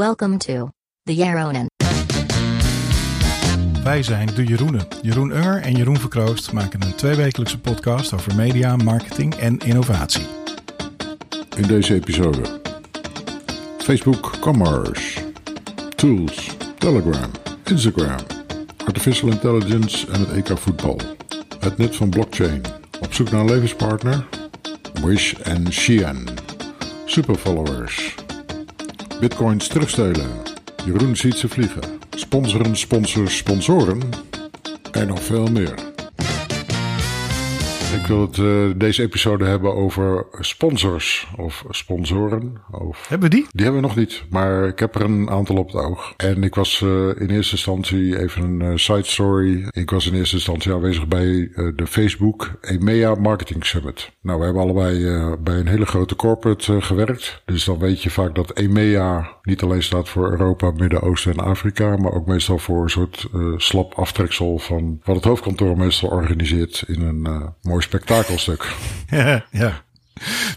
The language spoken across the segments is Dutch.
Welcome to the Yaronen. Wij zijn de Jeroenen. Jeroen Unger en Jeroen Verkroost maken een tweewekelijkse podcast over media, marketing en innovatie. In deze episode: Facebook Commerce, Tools, Telegram, Instagram, Artificial Intelligence en het EK voetbal. Het net van blockchain. Op zoek naar een levenspartner? Wish en Shein. Superfollowers. Bitcoins terugstelen. Jeroen ziet ze vliegen. Sponsoren, sponsors, sponsoren. En nog veel meer. Ik wil het uh, deze episode hebben over sponsors of sponsoren. Of... Hebben we die? Die hebben we nog niet, maar ik heb er een aantal op het oog. En ik was uh, in eerste instantie even een uh, side story. Ik was in eerste instantie aanwezig bij de Facebook EMEA Marketing Summit. Nou, we hebben allebei bij een hele grote corporate gewerkt. Dus dan weet je vaak dat EMEA niet alleen staat voor Europa, Midden-Oosten en Afrika, maar ook meestal voor een soort slap aftreksel van wat het hoofdkantoor meestal organiseert in een mooi spektakelstuk. Ja, ja.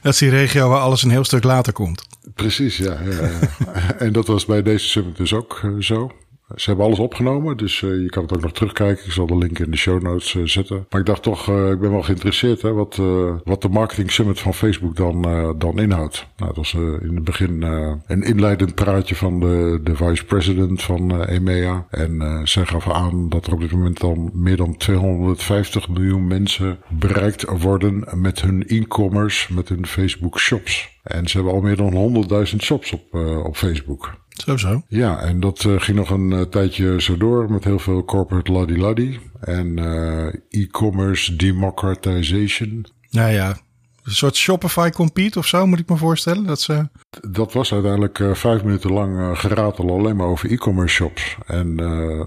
Dat is die regio waar alles een heel stuk later komt. Precies, ja. ja, en dat was bij deze summit dus ook uh, zo. Ze hebben alles opgenomen, dus uh, je kan het ook nog terugkijken. Ik zal de link in de show notes uh, zetten. Maar ik dacht toch, uh, ik ben wel geïnteresseerd hè, wat, wat de marketing summit van Facebook dan, dan inhoudt. Nou, dat was in het begin een inleidend praatje van de, de vice president van EMEA. En zij gaf aan dat er op dit moment dan meer dan 250 miljoen mensen bereikt worden met hun e-commerce, met hun Facebook shops. En ze hebben al meer dan 100.000 shops op, op Facebook. Zo zo. Ja, en dat uh, ging nog een uh, tijdje zo door met heel veel corporate laddy-laddy. En uh, e-commerce democratization. Nou ja, een soort Shopify compete of zo, moet ik me voorstellen. Dat, ze... dat was uiteindelijk vijf minuten lang geratel alleen maar over e-commerce shops. En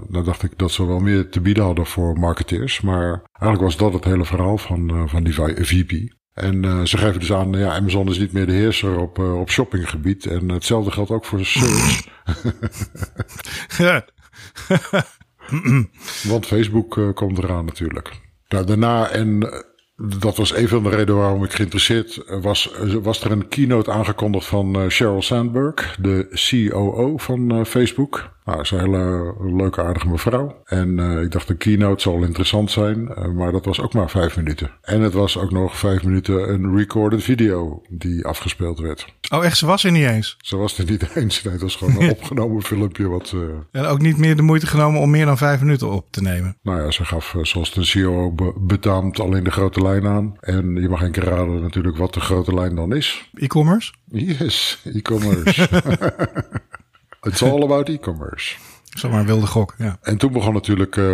dan dacht ik dat ze wel meer te bieden hadden voor marketeers. Maar eigenlijk was dat het hele verhaal van, van die VP. En uh, ze geven dus aan, ja, Amazon is niet meer de heerser op, uh, op shoppinggebied. En hetzelfde geldt ook voor de search. ja. Want Facebook uh, komt eraan natuurlijk. Nou, daarna, en dat was een van de redenen waarom ik geïnteresseerd was, was er een keynote aangekondigd van Sheryl Sandberg, de COO van Facebook. Nou, is een hele leuke, aardige mevrouw. En uh, ik dacht, de keynote zal interessant zijn. Uh, maar dat was ook maar vijf minuten. En het was ook nog vijf minuten een recorded video die afgespeeld werd. Oh, echt? Ze was er niet eens? Ze was er niet eens. Nee, het was gewoon een opgenomen filmpje. Wat, uh... En ook niet meer de moeite genomen om meer dan vijf minuten op te nemen? Nou ja, ze gaf, zoals de CEO be betaamt, alleen de grote lijn aan. En je mag een keer raden natuurlijk wat de grote lijn dan is. E-commerce? Yes, e-commerce. It's all about e-commerce. Zeg maar een wilde gok, ja. En toen begon natuurlijk uh,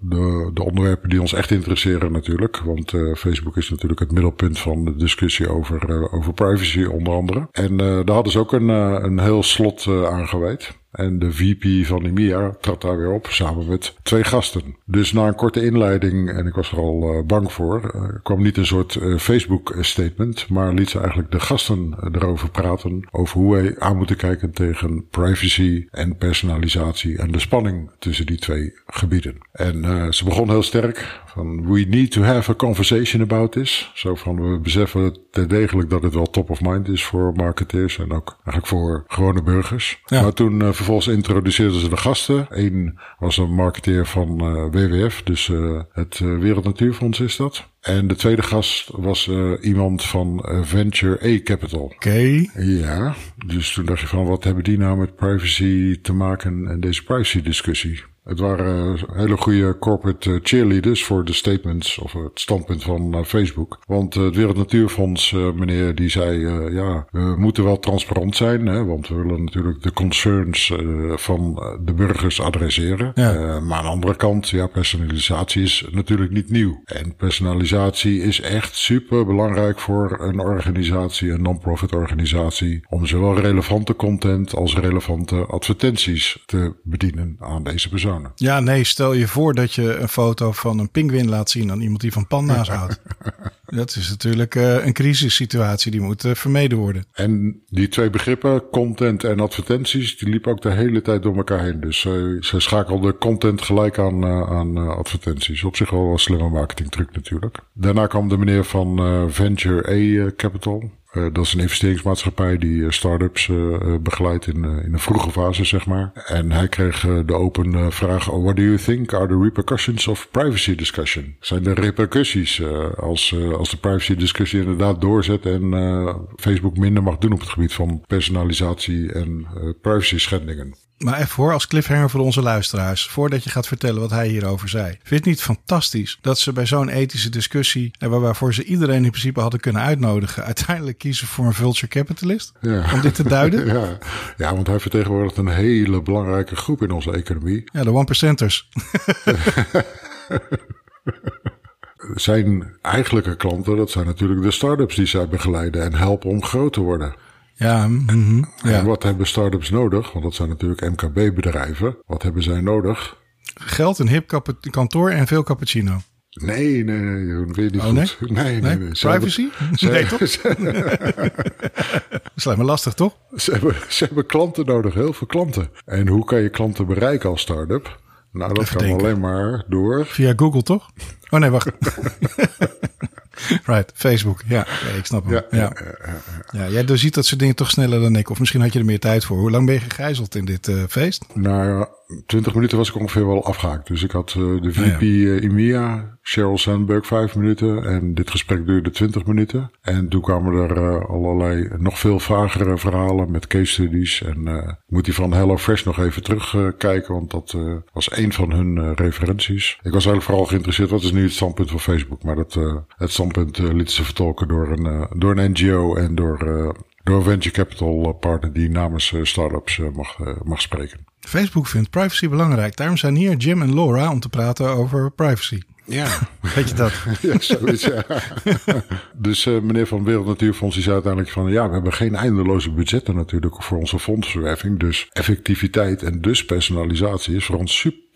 de, de onderwerpen die ons echt interesseren natuurlijk. Want uh, Facebook is natuurlijk het middelpunt van de discussie over, uh, over privacy onder andere. En daar hadden ze ook een, een heel slot aangeweid. En de VP van EMEA trad daar weer op samen met twee gasten. Dus na een korte inleiding, en ik was er al uh, bang voor, uh, kwam niet een soort uh, Facebook-statement, maar liet ze eigenlijk de gasten erover praten. Over hoe wij aan moeten kijken tegen privacy en personalisatie en de spanning tussen die twee gebieden. En ze begon heel sterk van we need to have a conversation about this. Zo van we beseffen degelijk dat het wel top of mind is voor marketeers en ook eigenlijk voor gewone burgers. Ja. Maar toen uh, vervolgens introduceerden ze de gasten. Eén was een marketeer van uh, WWF, dus uh, het Wereld Natuurfonds is dat. En de tweede gast was iemand van Venture A Capital. Oké. Okay. Ja, dus toen dacht je van wat hebben die nou met privacy te maken en deze privacy discussie? Het waren hele goede corporate cheerleaders voor de statements of het standpunt van Facebook. Want het Wereld Natuurfonds, meneer, die zei, ja, we moeten wel transparant zijn, hè, want we willen natuurlijk de concerns van de burgers adresseren. Ja. maar aan de andere kant, ja, personalisatie is natuurlijk niet nieuw. En personalisatie is echt super belangrijk voor een organisatie, een non-profit organisatie, om zowel relevante content als relevante advertenties te bedienen aan deze Ja, nee, stel je voor dat je een foto van een pinguïn laat zien aan iemand die van panda's houdt. Dat is natuurlijk uh, een crisissituatie die moet uh, vermeden worden. En die twee begrippen, content en advertenties, die liepen ook de hele tijd door elkaar heen. Dus uh, ze schakelden content gelijk aan, aan advertenties. Op zich wel een slimme marketingtruc natuurlijk. Daarna kwam de meneer van Venture A Capital. Uh, dat is een investeringsmaatschappij die uh, start-ups uh, begeleidt in, in een vroege fase, zeg maar. En hij kreeg de open vraag: oh, What do you think are the repercussions of privacy discussion? Zijn er repercussies als, als de privacy discussie inderdaad doorzet en Facebook minder mag doen op het gebied van personalisatie en privacy schendingen? Maar even voor, als cliffhanger voor onze luisteraars, voordat je gaat vertellen wat hij hierover zei. Vind je het niet fantastisch dat ze bij zo'n ethische discussie, en waarvoor ze iedereen in principe hadden kunnen uitnodigen, uiteindelijk kiezen voor een vulture capitalist? Ja. Om dit te duiden? ja. ja, want hij vertegenwoordigt een hele belangrijke groep in onze economie. Ja, de one-percenters. zijn eigenlijke klanten, dat zijn natuurlijk de start-ups die zij begeleiden en helpen om groot te worden. Ja, mm ja. En wat hebben start-ups nodig? Want dat zijn natuurlijk MKB-bedrijven. Wat hebben zij nodig? Geld, een hip kantoor en veel cappuccino. Nee, nee, nee, weet je niet oh, goed. Nee? Nee, nee, nee. Privacy? Hebben, nee, toch? dat is me lastig, toch? Ze hebben, ze hebben klanten nodig, heel veel klanten. En hoe kan je klanten bereiken als start-up? Nou, dat Even kan denken. alleen maar door... Via Google, toch? Oh nee, wacht. right, Facebook. Ja, ik snap hem. Ja, Ja, ja. jij doorziet dat soort dingen toch sneller dan ik. Of misschien had je er meer tijd voor. Hoe lang ben je gegijzeld in dit eh, feest? Nou 20 minuten was ik ongeveer wel afgehaakt. Dus ik had eh, de VP Oh ja. eh, EMEA, Sheryl Sandberg, 5 minuten. En dit gesprek duurde 20 minuten. En toen kwamen er eh, allerlei nog veel vagere verhalen met case studies. En ik moet die van HelloFresh nog even terugkijken, want dat was een van hun referenties. Ik was eigenlijk vooral geïnteresseerd, wat is nu het standpunt van Facebook? Maar dat, het standpunt lieten ze vertolken door een, door een NGO en door... door een venture capital partner die namens startups mag, mag spreken. Facebook vindt privacy belangrijk. Daarom zijn hier Jim en Laura om te praten over privacy. Ja, Weet je dat? ja zoiets. Ja. dus eh, meneer van Wereld Natuurfonds die zei uiteindelijk van... ja, we hebben geen eindeloze budgetten natuurlijk voor onze fondsverwerving. Dus effectiviteit en dus personalisatie is voor ons super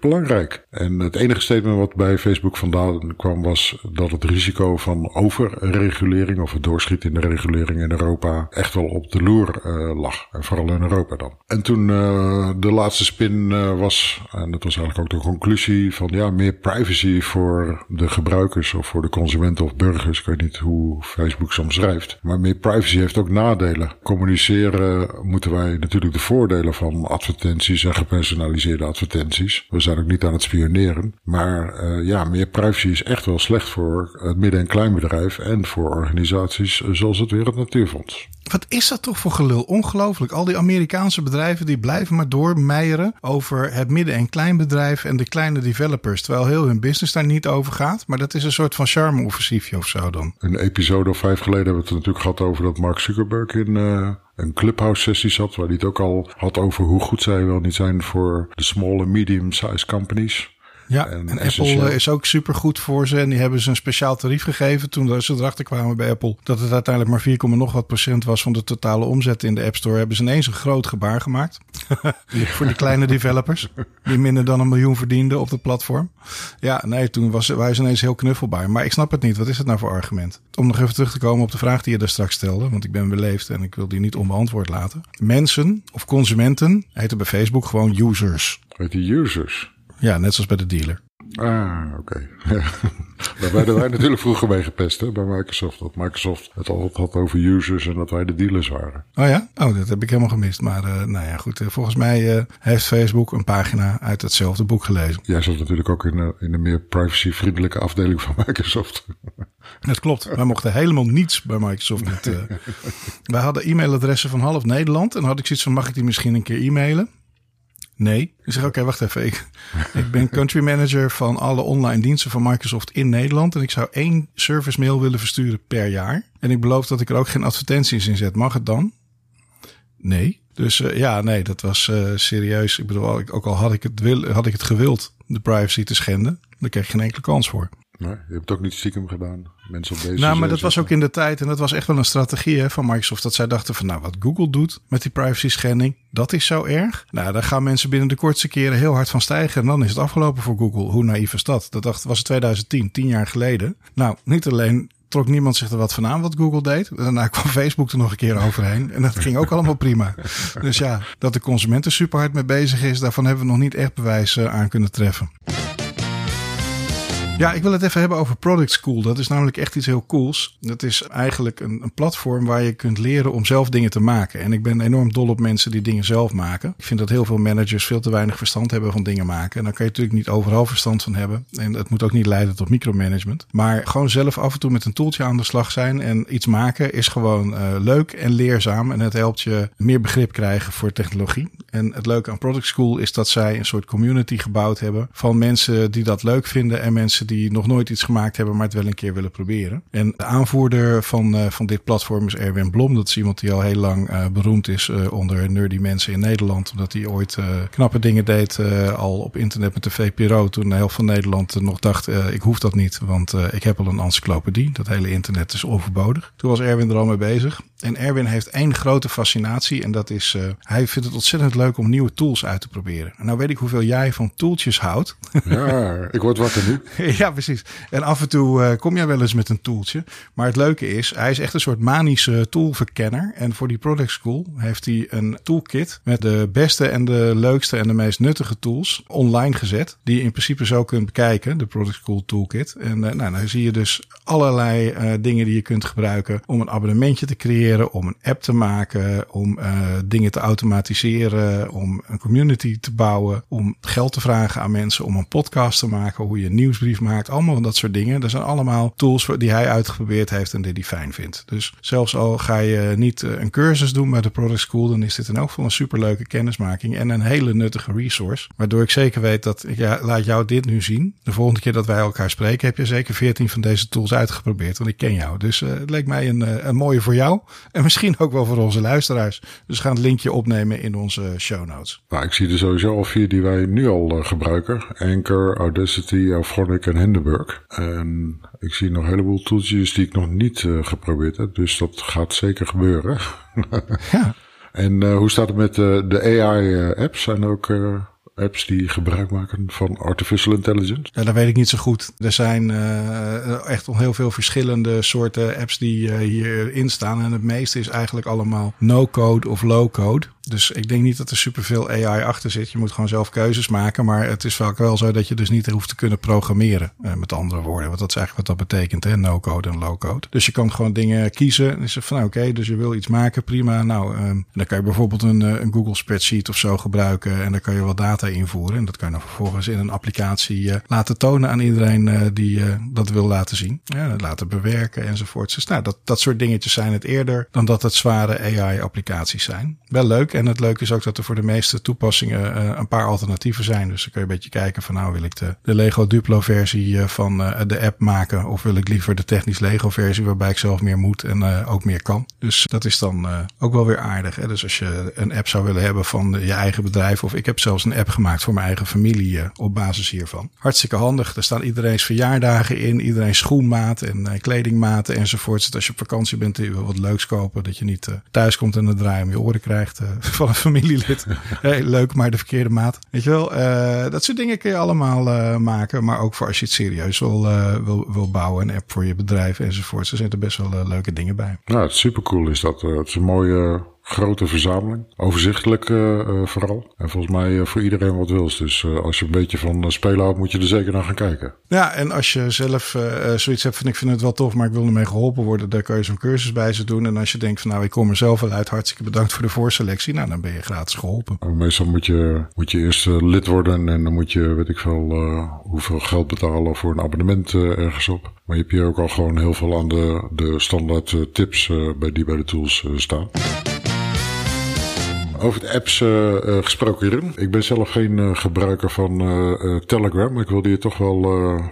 belangrijk. En het enige statement wat bij Facebook vandaan kwam was dat het risico van overregulering... of het doorschieten in de regulering in Europa echt wel op de loer eh, lag. En vooral in Europa dan. En toen eh, de laatste spin was, en dat was eigenlijk ook de conclusie van ja, meer privacy voor de gebruikers of voor de consumenten of burgers. Ik weet niet hoe Facebook soms schrijft. Maar meer privacy heeft ook nadelen. Communiceren moeten wij natuurlijk de voordelen van advertenties en gepersonaliseerde advertenties. We zijn ook niet aan het spioneren. Maar eh, ja, meer privacy is echt wel slecht voor het midden- en kleinbedrijf en voor organisaties zoals het Wereld Natuurfonds. Wat is dat toch voor gelul? Ongelooflijk. Al die Amerikaanse bedrijven die blijven maar doormeieren over het midden- en kleinbedrijf en de kleine developers. Terwijl heel hun business daar niet over gaat. Maar dat is een soort van charme-offensiefje of zo dan. Een episode of vijf geleden hebben we het natuurlijk gehad over dat Mark Zuckerberg in uh, een clubhouse sessie zat. Waar hij het ook al had over hoe goed zij wel niet zijn voor de small en medium size companies. Ja, en, en Apple is ook super goed voor ze. En die hebben ze een speciaal tarief gegeven toen ze erachter kwamen bij Apple. Dat het uiteindelijk maar 4, nog wat procent was van de totale omzet in de App Store. Hebben ze ineens een groot gebaar gemaakt. voor die kleine developers. Die minder dan een miljoen verdienden op het platform. Ja, nee, toen was, waren ze ineens heel knuffelbaar. Maar ik snap het niet. Wat is het nou voor argument? Om nog even terug te komen op de vraag die je daar straks stelde. Want ik ben beleefd en ik wil die niet onbeantwoord laten. Mensen of consumenten heten bij Facebook gewoon users. Heet die users? Ja, net zoals bij de dealer. Ah, oké. Okay. Daar werden wij natuurlijk vroeger mee gepest hè, bij Microsoft. Dat Microsoft het altijd had over users en dat wij de dealers waren. Oh ja? Oh, dat heb ik helemaal gemist. Maar uh, nou ja, goed. Uh, volgens mij uh, heeft Facebook een pagina uit hetzelfde boek gelezen. Jij zat natuurlijk ook in de, in de meer privacy-vriendelijke afdeling van Microsoft. Dat klopt. Wij mochten helemaal niets bij Microsoft. Met, wij hadden e-mailadressen van half Nederland. En had ik zoiets van, mag ik die misschien een keer e-mailen? Nee. Ik zeg, oké, wacht even. Ik, ik, ben country manager van alle online diensten van Microsoft in Nederland. En ik zou één service mail willen versturen per jaar. En ik beloof dat ik er ook geen advertenties in zet. Mag het dan? Nee. Dus uh, ja, nee, dat was uh, serieus. Ik bedoel, ook al had ik, het wil, had ik het gewild de privacy te schenden, dan kreeg je geen enkele kans voor. Nee, je hebt het ook niet stiekem gedaan. Mensen op deze nou, maar dat was ook in de tijd. En dat was echt wel een strategie hè, van Microsoft. Dat zij dachten van nou, wat Google doet met die privacy schending, dat is zo erg. Nou, daar gaan mensen binnen de kortste keren heel hard van stijgen. En dan is het afgelopen voor Google. Hoe naïef is dat? Dat dacht, was het 2010, tien jaar geleden. Nou, niet alleen trok niemand zich er wat van aan wat Google deed. Daarna kwam Facebook er nog een keer overheen. En dat ging ook allemaal prima. Dus ja, dat de consument er super hard mee bezig is, daarvan hebben we nog niet echt bewijs aan kunnen treffen. Ja, ik wil het even hebben over Product School. Dat is namelijk echt iets heel cools. Dat is eigenlijk een, een, platform waar je kunt leren om zelf dingen te maken. En ik ben enorm dol op mensen die dingen zelf maken. Ik vind dat heel veel managers veel te weinig verstand hebben van dingen maken. En daar kan je natuurlijk niet overal verstand van hebben. En het moet ook niet leiden tot micromanagement. Maar gewoon zelf af en toe met een toeltje aan de slag zijn en iets maken is gewoon uh, leuk en leerzaam. En het helpt je meer begrip krijgen voor technologie. En het leuke aan Product School is dat zij een soort community gebouwd hebben van mensen die dat leuk vinden en mensen die nog nooit iets gemaakt hebben, maar het wel een keer willen proberen. En de aanvoerder van, uh, van dit platform is Erwin Blom. Dat is iemand die al heel lang uh, beroemd is uh, onder nerdy mensen in Nederland. Omdat hij ooit knappe dingen deed al op internet met de VPRO. Toen de helft van Nederland nog dacht, ik hoef dat niet, want ik heb al een encyclopedie. Dat hele internet is overbodig. Toen was Erwin er al mee bezig. En Erwin heeft één grote fascinatie en dat is, hij vindt het ontzettend leuk om nieuwe tools uit te proberen. En nou weet ik hoeveel jij van tooltjes houdt. Ja, ik word wakker nu. ja, precies. En af en toe uh, kom jij wel eens met een tooltje. Maar het leuke is, hij is echt een soort manische toolverkenner. En voor die Product School heeft hij een toolkit met de beste en de leukste en de meest nuttige tools online gezet. Die je in principe zo kunt bekijken, de Product School Toolkit. En uh, nou, dan zie je dus allerlei uh, dingen die je kunt gebruiken om een abonnementje te creëren, om een app te maken, om dingen te automatiseren, om een community te bouwen, om geld te vragen aan mensen, om een podcast te maken, hoe je een nieuwsbrief maakt, allemaal dat soort dingen. Dat zijn allemaal tools die hij uitgeprobeerd heeft en die hij fijn vindt. Dus zelfs al ga je niet eh, een cursus doen bij de Product School, dan is dit in elk geval een superleuke kennismaking en een hele nuttige resource. Waardoor ik zeker weet dat, ja, laat jou dit nu zien. De volgende keer dat wij elkaar spreken, heb je zeker 14 van deze tools uitgeprobeerd, want ik ken jou. Dus uh, het leek mij een, eh, een mooie voor jou en misschien ook wel voor onze luisteraars. Dus gaan het linkje opnemen in onze show notes. Nou, ik zie er sowieso al vier die wij nu al gebruiken. Anchor, Audacity, Auphonic en Hindenburg. En ik zie nog een heleboel toeltjes die ik nog niet uh, geprobeerd heb. Dus dat gaat zeker gebeuren. ja. En uh, hoe staat het met uh, de AI-apps? Zijn er ook apps die gebruik maken van artificial intelligence? Ja, dat weet ik niet zo goed. Er zijn uh, echt heel veel verschillende soorten apps die uh, hierin staan. En het meeste is eigenlijk allemaal no-code of low-code. Dus ik denk niet dat er superveel AI achter zit. Je moet gewoon zelf keuzes maken. Maar het is vaak wel zo dat je dus niet hoeft te kunnen programmeren. Uh, met andere woorden. Want dat is eigenlijk wat dat betekent. Hè? No-code en low-code. Dus je kan gewoon dingen kiezen. En is van oké, dus je wil iets maken. Prima. Nou, um, dan kan je bijvoorbeeld een, een Google spreadsheet of zo gebruiken. En dan kan je wat data invoeren. En dat kan je dan vervolgens in een applicatie uh, laten tonen aan iedereen die dat wil laten zien. Ja, laten bewerken enzovoort. Dus nou, dat, dat soort dingetjes zijn het eerder dan dat het zware AI-applicaties zijn. Wel leuk. En het leuke is ook dat er voor de meeste toepassingen een paar alternatieven zijn. Dus dan kun je een beetje kijken van nou wil ik de, de Lego Duplo versie van de app maken. Of wil ik liever de technisch Lego versie waarbij ik zelf meer moet en ook meer kan. Dus dat is dan ook wel weer aardig. Hè? Dus als je een app zou willen hebben van je eigen bedrijf. Of ik heb zelfs een app gemaakt voor mijn eigen familie op basis hiervan. Hartstikke handig. Er staan iedereen's verjaardagen in, iedereen schoenmaat en kledingmaten enzovoort. Zodat als je op vakantie bent en je wat leuks kopen, dat je niet thuis komt en een draai om je oren krijgt van een familielid. hey, leuk, maar de verkeerde maat. Weet je wel, dat soort dingen kun je allemaal maken. Maar ook voor als je het serieus wil, wil, wil bouwen, een app voor je bedrijf enzovoort. Er zitten best wel leuke dingen bij. Nou, het super cool is dat. het is een mooie grote verzameling. Overzichtelijk uh, vooral. En volgens mij uh, voor iedereen wat wils. Dus als je een beetje van spelen houdt, moet je er zeker naar gaan kijken. Ja, en als je zelf zoiets hebt van ik vind het wel tof, maar ik wil ermee geholpen worden, dan kan je zo'n cursus bij ze doen. En als je denkt van nou, ik kom er zelf wel uit, hartstikke bedankt voor de voorselectie. Nou, dan ben je gratis geholpen. meestal moet je, moet je eerst lid worden en dan moet je, weet ik veel, hoeveel geld betalen voor een abonnement ergens op. Maar je hebt hier ook al gewoon heel veel aan de, de standaard tips bij die bij de tools staan. Over de apps uh, gesproken, Jeroen. Ik ben zelf geen uh, gebruiker van uh, Telegram. Maar ik wilde je toch wel,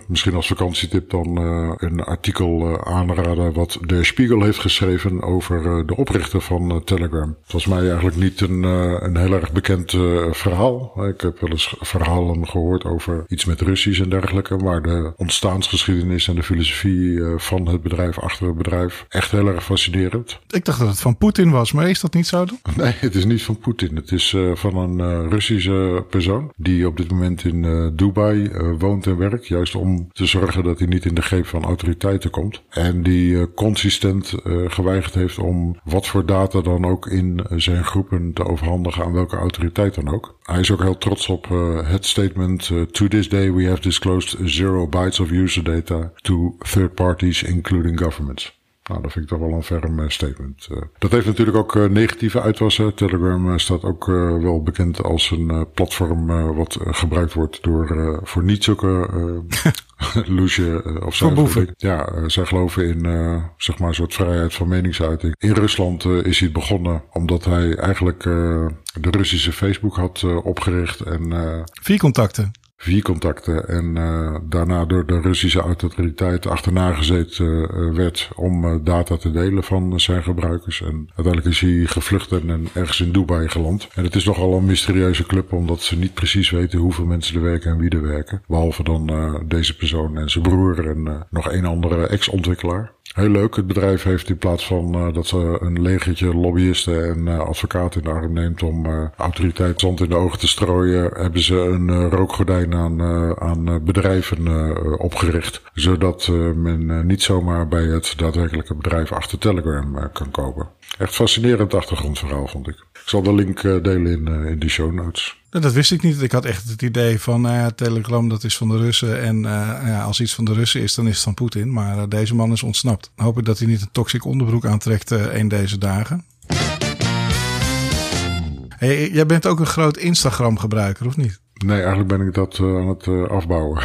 misschien als vakantietip, dan een artikel aanraden. wat de Spiegel heeft geschreven over de oprichter van Telegram. Het was mij eigenlijk niet een, een heel erg bekend verhaal. Ik heb wel eens verhalen gehoord over iets met Russisch en dergelijke. Maar de ontstaansgeschiedenis en de filosofie van het bedrijf achter het bedrijf echt heel erg fascinerend. Ik dacht dat het van Poetin was, maar is dat niet zo? Dan? Nee, het is niet van Het is uh, van een uh, Russische persoon die op dit moment in uh, Dubai woont en werkt. Juist om te zorgen dat hij niet in de greep van autoriteiten komt. En die consistent geweigerd heeft om wat voor data dan ook in zijn groepen te overhandigen aan welke autoriteit dan ook. Hij is ook heel trots op het statement: To this day we have disclosed zero bytes of user data to third parties, including governments. Nou, dat vind ik toch wel een ferm uh, statement. Uh, dat heeft natuurlijk ook uh, negatieve uitwassen. Telegram staat ook wel bekend als een platform wat gebruikt wordt door voor niet zulke loesje of zo. Ja, zij geloven in zeg maar een soort vrijheid van meningsuiting. In Rusland is hij begonnen omdat hij eigenlijk de Russische Facebook had opgericht. En, Vier contacten vier contacten en uh, daarna door de Russische autoriteit achterna gezeten uh, werd om uh, data te delen van zijn gebruikers. En uiteindelijk is hij gevlucht en ergens in Dubai geland. En het is nogal een mysterieuze club omdat ze niet precies weten hoeveel mensen er werken en wie er werken. Behalve dan deze persoon en zijn broer en nog een andere ex-ontwikkelaar. Heel leuk. Het bedrijf heeft in plaats van uh, dat ze een legertje lobbyisten en uh, advocaten in de arm neemt om uh, autoriteit zand in de ogen te strooien, hebben ze een rookgordijn aan, aan bedrijven opgericht. Zodat men niet zomaar bij het daadwerkelijke bedrijf achter Telegram kan kopen. Echt fascinerend achtergrondverhaal vond ik. Ik zal de link delen in, in de show notes. Dat wist ik niet. Ik had echt het idee van uh, Telegram dat is van de Russen. En uh, ja, als iets van de Russen is, dan is het van Poetin. Maar uh, deze man is ontsnapt. Hoop ik dat hij niet een toxic onderbroek aantrekt een deze dagen. Hey, jij bent ook een groot Instagram gebruiker, of niet? Nee, eigenlijk ben ik dat uh, aan het uh, afbouwen.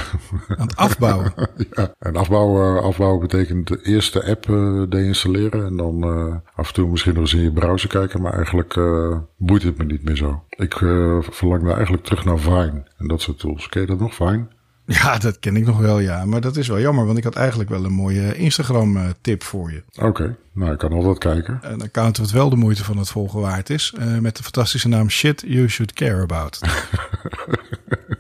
Aan het afbouwen? ja, en afbouwen, afbouwen betekent de eerste app uh, deinstalleren en dan af en toe misschien nog eens in je browser kijken, maar eigenlijk boeit het me niet meer zo. Ik verlang daar eigenlijk terug naar Vine en dat soort tools. Ken je dat nog, Vine? Ja, dat ken ik nog wel, ja. Maar dat is wel jammer, want ik had eigenlijk wel een mooie Instagram-tip voor je. Oké, nou, ik kan altijd kijken. Een account wat wel de moeite van het volgen waard is. Uh, met de fantastische naam Shit You Should Care About.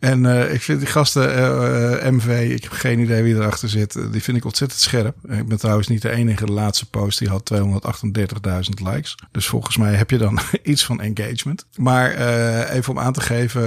En uh, ik vind die gasten, uh, uh, MV, ik heb geen idee wie erachter zit. Die vind ik ontzettend scherp. Ik ben trouwens niet de enige. De laatste post die had 238.000 likes. Dus volgens mij heb je dan iets van engagement. Maar even om aan te geven,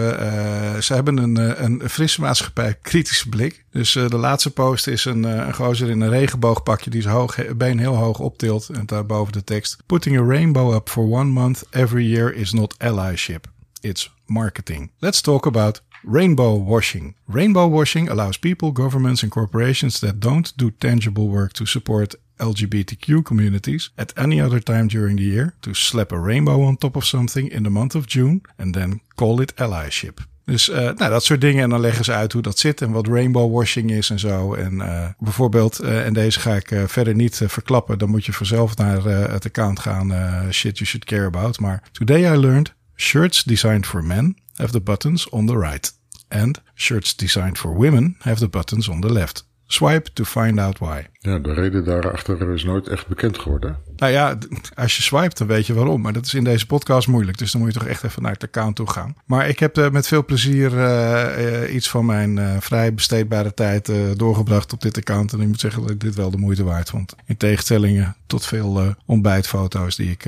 ze hebben een, een frisse maatschappij kritische blik. Dus de laatste post is een, een gozer in een regenboogpakje die zijn hoog, been heel hoog optilt. En daarboven de tekst. Putting a rainbow up for one month every year is not allyship. It's marketing. Let's talk about Rainbow washing. Rainbow washing allows people, governments, and corporations that don't do tangible work to support LGBTQ communities at any other time during the year to slap a rainbow on top of something in the month of June and then call it allyship. Dus uh, nou, dat soort dingen. En dan leggen ze uit hoe dat zit en wat rainbow washing is en zo. En uh, bijvoorbeeld, uh, en deze ga ik verder niet verklappen. Dan moet je vanzelf naar het account gaan. shit you should care about. Maar today I learned shirts designed for men have the buttons on the right, and shirts designed for women have the buttons on the left. Swipe to find out why. Ja, de reden daarachter is nooit echt bekend geworden. Nou ja, als je swipet, dan weet je waarom. Maar dat is in deze podcast moeilijk. Dus dan moet je toch echt even naar het account toe gaan. Maar ik heb uh, met veel plezier uh, iets van mijn uh, vrij besteedbare tijd doorgebracht op dit account. En ik moet zeggen dat ik dit wel de moeite waard vond. In tegenstelling tot veel ontbijtfoto's die ik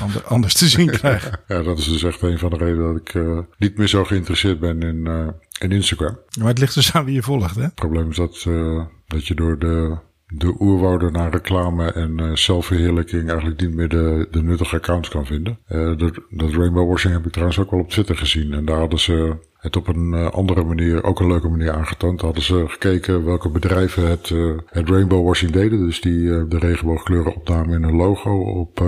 ander, anders te zien krijg. ja, dat is dus echt een van de redenen dat ik niet meer zo geïnteresseerd ben in, in Instagram. Maar het ligt dus aan wie je volgt, hè? Het probleem is dat, dat je door de de oerwouden naar reclame en uh, zelfverheerlijking eigenlijk niet meer de, de nuttige accounts kan vinden. Uh, dat, dat rainbow washing heb ik trouwens ook wel op Twitter gezien. En daar hadden ze het op een uh, andere manier, ook een leuke manier aangetoond. Hadden ze gekeken welke bedrijven het, het rainbow washing deden. Dus die de regenboogkleuren opnamen in een logo op,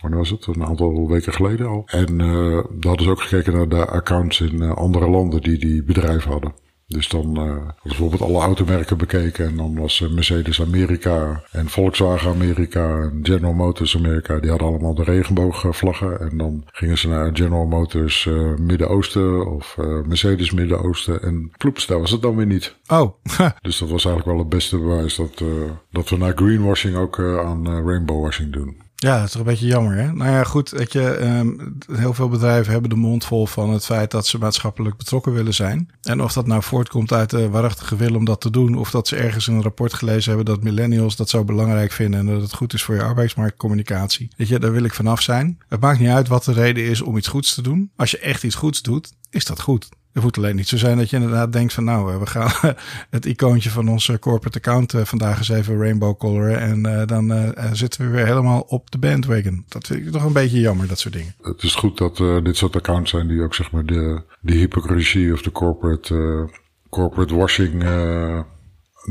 wanneer was het? Een aantal weken geleden al. En daar hadden ze ook gekeken naar de accounts in andere landen die die bedrijven hadden. Dus dan uh, bijvoorbeeld alle automerken bekeken. En dan was uh, Mercedes Amerika en Volkswagen Amerika en General Motors Amerika. Die hadden allemaal de regenboogvlaggen. En dan gingen ze naar General Motors uh, Midden-Oosten of Mercedes Midden-Oosten. En ploeps, daar was het dan weer niet. Oh. dus dat was eigenlijk wel het beste bewijs dat, dat we naar greenwashing ook aan rainbowwashing doen. Ja, dat is toch een beetje jammer, hè? Nou ja, goed, weet je, ehm, heel veel bedrijven hebben de mond vol van het feit dat ze maatschappelijk betrokken willen zijn. En of dat nou voortkomt uit de waarachtige wil om dat te doen, of dat ze ergens in een rapport gelezen hebben dat millennials dat zo belangrijk vinden en dat het goed is voor je arbeidsmarktcommunicatie. Weet je, daar wil ik vanaf zijn. Het maakt niet uit wat de reden is om iets goeds te doen. Als je echt iets goeds doet, is dat goed. Het moet alleen niet zo zijn dat je inderdaad denkt van nou, eh, we gaan het icoontje van onze corporate account eh, vandaag eens even rainbow coloren en uh, dan zitten we weer helemaal op de bandwagon. Dat vind ik toch een beetje jammer, dat soort dingen. Het is goed dat dit soort accounts zijn die ook zeg maar de, de hypocrisie of de corporate, corporate washing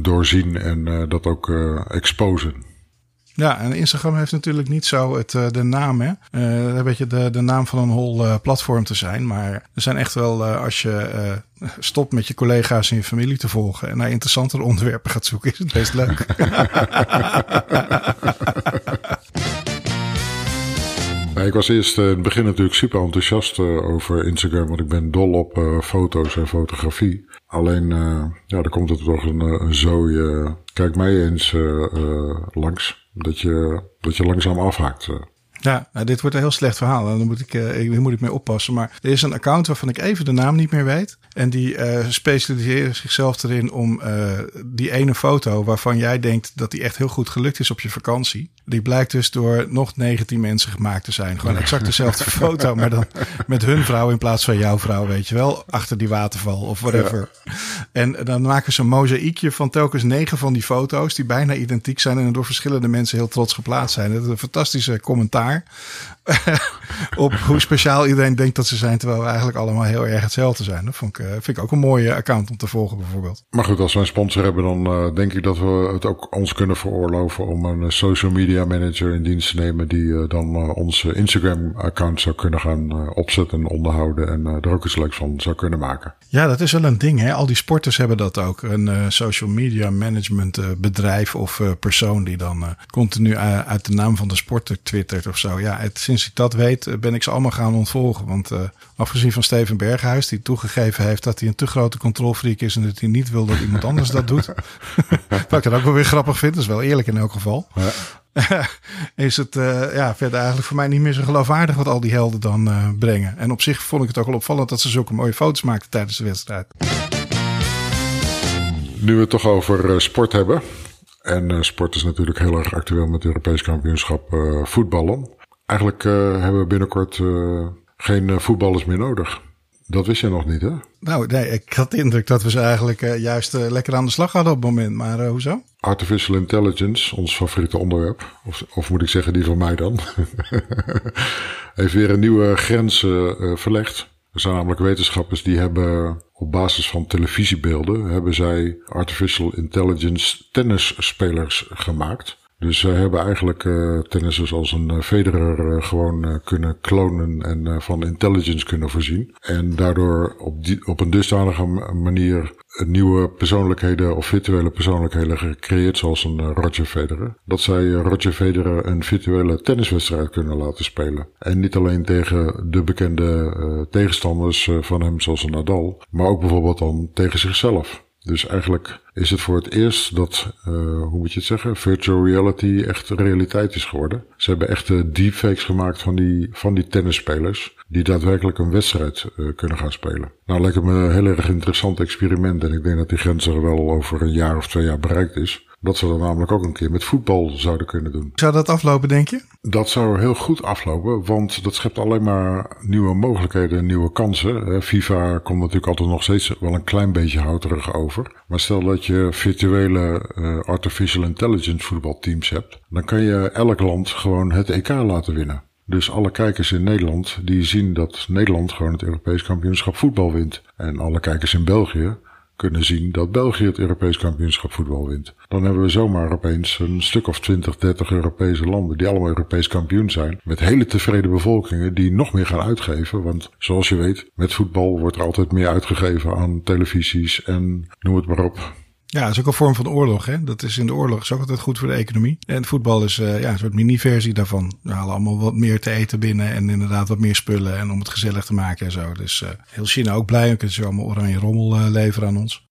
doorzien en dat ook exposen. Ja, en Instagram heeft natuurlijk niet zo het, de naam, hè. Uh, een beetje de, de naam van een hol uh, platform te zijn. Maar er zijn echt wel, uh, als je stopt met je collega's en je familie te volgen en naar interessantere onderwerpen gaat zoeken, is het best leuk. Ja, ik was eerst in het begin natuurlijk super enthousiast over Instagram, want ik ben dol op foto's en fotografie. Alleen, ja, dan komt het toch een, een zooi. kijk mij eens langs dat je, dat je langzaam afhaakt. Ja, nou, dit wordt een heel slecht verhaal. Dan moet ik, uh, moet ik mee oppassen. Maar er is een account waarvan ik even de naam niet meer weet. En die uh, specialiseren zichzelf erin om die ene foto waarvan jij denkt dat die echt heel goed gelukt is op je vakantie. Die blijkt dus door nog 19 mensen gemaakt te zijn. Gewoon exact dezelfde foto, maar dan met hun vrouw in plaats van jouw vrouw, weet je wel. Achter die waterval of whatever. Ja. En dan maken ze een mozaïekje van telkens negen van die foto's die bijna identiek zijn en door verschillende mensen heel trots geplaatst zijn. Dat is een fantastische commentaar op hoe speciaal iedereen denkt dat ze zijn, terwijl we eigenlijk allemaal heel erg hetzelfde zijn. Dat vond ik, vind ik ook een mooie account om te volgen bijvoorbeeld. Maar goed, als we een sponsor hebben, dan uh, denk ik dat we het ook ons kunnen veroorloven om een social media manager in dienst te nemen die uh, dan uh, onze Instagram account zou kunnen gaan opzetten en onderhouden en er ook iets leuks van zou kunnen maken. Ja, dat is wel een ding. Hè? Al die sporters hebben dat ook. Een social media management bedrijf of persoon die dan continu uit de naam van de sporter twittert of zo. Ja, het, sinds ik dat weet ben ik ze allemaal gaan ontvolgen. Want afgezien van Steven Berghuis, die toegegeven heeft dat hij een te grote controlfreak is en dat hij niet wil dat iemand anders dat doet. Wat ik dan ook wel weer grappig vind, dat is wel eerlijk in elk geval. Ja. is het uh, ja, verder eigenlijk voor mij niet meer zo geloofwaardig wat al die helden dan uh, brengen. En op zich vond ik het ook wel opvallend dat ze zulke mooie foto's maakten tijdens de wedstrijd. Nu we het toch over uh, sport hebben. En sport is natuurlijk heel erg actueel met het Europees kampioenschap voetballen. Eigenlijk hebben we binnenkort geen voetballers meer nodig. Dat wist je nog niet, hè? Nou, nee, ik had de indruk dat we ze eigenlijk uh, juist uh, lekker aan de slag hadden op het moment. Maar uh, hoezo? Artificial intelligence, ons favoriete onderwerp. Of, of moet ik zeggen, die van mij dan. heeft weer een nieuwe grens verlegd. Er zijn namelijk wetenschappers die hebben op basis van televisiebeelden... hebben zij artificial intelligence tennisspelers gemaakt... Dus zij hebben eigenlijk uh, tennissers als een Federer uh, gewoon kunnen klonen en van intelligence kunnen voorzien. En daardoor op, die, op een dusdanige manier nieuwe persoonlijkheden of virtuele persoonlijkheden gecreëerd, zoals een Roger Federer. Dat zij Roger Federer een virtuele tenniswedstrijd kunnen laten spelen. En niet alleen tegen de bekende tegenstanders van hem, zoals een Nadal, maar ook bijvoorbeeld dan tegen zichzelf. Dus eigenlijk is het voor het eerst dat, uh, hoe moet je het zeggen, virtual reality echt realiteit is geworden. Ze hebben echt deepfakes gemaakt van die, van die tennisspelers die daadwerkelijk een wedstrijd uh, kunnen gaan spelen. Nou, lijkt me een heel erg interessant experiment en ik denk dat die grens er wel over een jaar of twee jaar bereikt is. Dat ze dat namelijk ook een keer met voetbal zouden kunnen doen. Zou dat aflopen, denk je? Dat zou heel goed aflopen, want dat schept alleen maar nieuwe mogelijkheden en nieuwe kansen. FIFA komt natuurlijk altijd nog steeds wel een klein beetje houterig over. Maar stel dat je virtuele uh, artificial intelligence voetbalteams hebt, dan kan je elk land gewoon het EK laten winnen. Dus alle kijkers in Nederland die zien dat Nederland gewoon het Europees kampioenschap voetbal wint. En alle kijkers in België kunnen zien dat België het Europees kampioenschap voetbal wint. Dan hebben we zomaar opeens een stuk of 20, 30 Europese landen die allemaal Europees kampioen zijn. Met hele tevreden bevolkingen die nog meer gaan uitgeven. Want zoals je weet, met voetbal wordt er altijd meer uitgegeven aan televisies en noem het maar op. Ja, dat is ook een vorm van oorlog. Hè? Dat is in de oorlog is ook altijd goed voor de economie. En voetbal is uh, ja, een soort mini-versie daarvan. We halen allemaal wat meer te eten binnen en inderdaad wat meer spullen. En om het gezellig te maken en zo. Dus uh, heel China ook blij. Dan kunnen ze allemaal oranje rommel uh, leveren aan ons.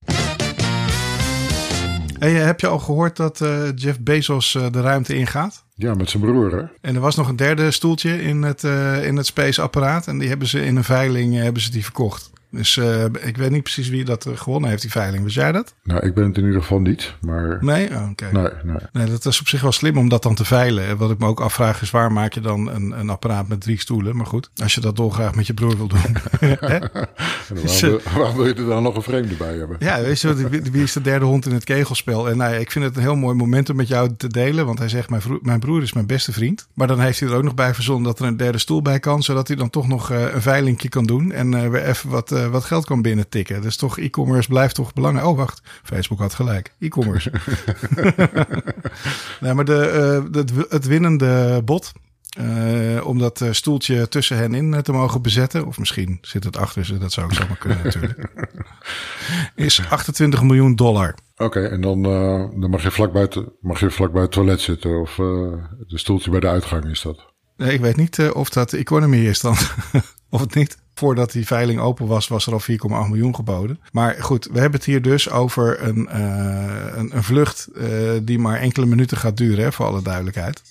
Hey, heb je al gehoord dat uh, Jeff Bezos uh, de ruimte ingaat? Ja, met zijn broer hè? En er was nog een derde stoeltje in het, uh, in het space-apparaat. En die hebben ze in een veiling hebben ze die verkocht. Dus uh, ik weet niet precies wie dat gewonnen heeft, die veiling. Was jij dat? Nou, ik ben het in ieder geval niet, maar... Nee? Oh, oké. Nee, nee. nee, dat is op zich wel slim om dat dan te veilen. Wat ik me ook afvraag is, waar maak je dan een, een apparaat met drie stoelen? Maar goed, als je dat dolgraag met je broer wil doen. waarom, wil, waarom, wil je er dan nog een vreemde bij hebben? Ja, weet je, wie, is de derde hond in het kegelspel? En nou, ik vind het een heel mooi moment om met jou te delen. Want hij zegt, mijn, broer is mijn beste vriend. Maar dan heeft hij er ook nog bij verzonnen dat er een derde stoel bij kan. Zodat hij dan toch nog uh, een veilingje kan doen. En uh, weer even wat, uh, wat geld kan binnen tikken. Dus toch, e-commerce blijft toch belangrijk. Oh, wacht. Facebook had gelijk. E-commerce. nee, maar de, uh, het, het winnende bod. Uh, om dat stoeltje tussen hen in te mogen bezetten. Of misschien zit het achter ze, dat zou ik zomaar kunnen natuurlijk. Is 28 miljoen dollar. Oké, okay, en dan, uh, dan mag, je vlak buiten, mag je vlak bij het toilet zitten. Of uh, de stoeltje bij de uitgang is dat. Nee, ik weet niet of dat economy is dan. of het niet. Voordat die veiling open was, was er al 4,8 miljoen geboden. Maar goed, we hebben het hier dus over een, uh, een, vlucht uh, die maar enkele minuten gaat duren, hè, voor alle duidelijkheid.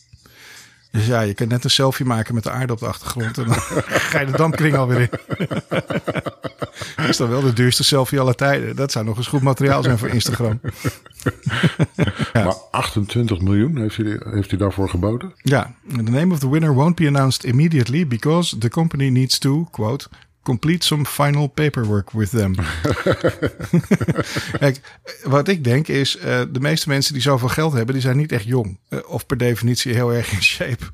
Dus ja, je kunt net een selfie maken met de aarde op de achtergrond. En dan ga je de dampkring alweer in. Dat is dan wel de duurste selfie aller tijden. Dat zou nog eens goed materiaal zijn voor Instagram. ja. Maar 28 miljoen heeft hij, heeft hij daarvoor geboden? Ja. The name of the winner won't be announced immediately because the company needs to, quote, complete some final paperwork with them. Kijk, wat ik denk is, uh, de meeste mensen die zoveel geld hebben, die zijn niet echt jong. Uh, of per definitie heel erg in shape.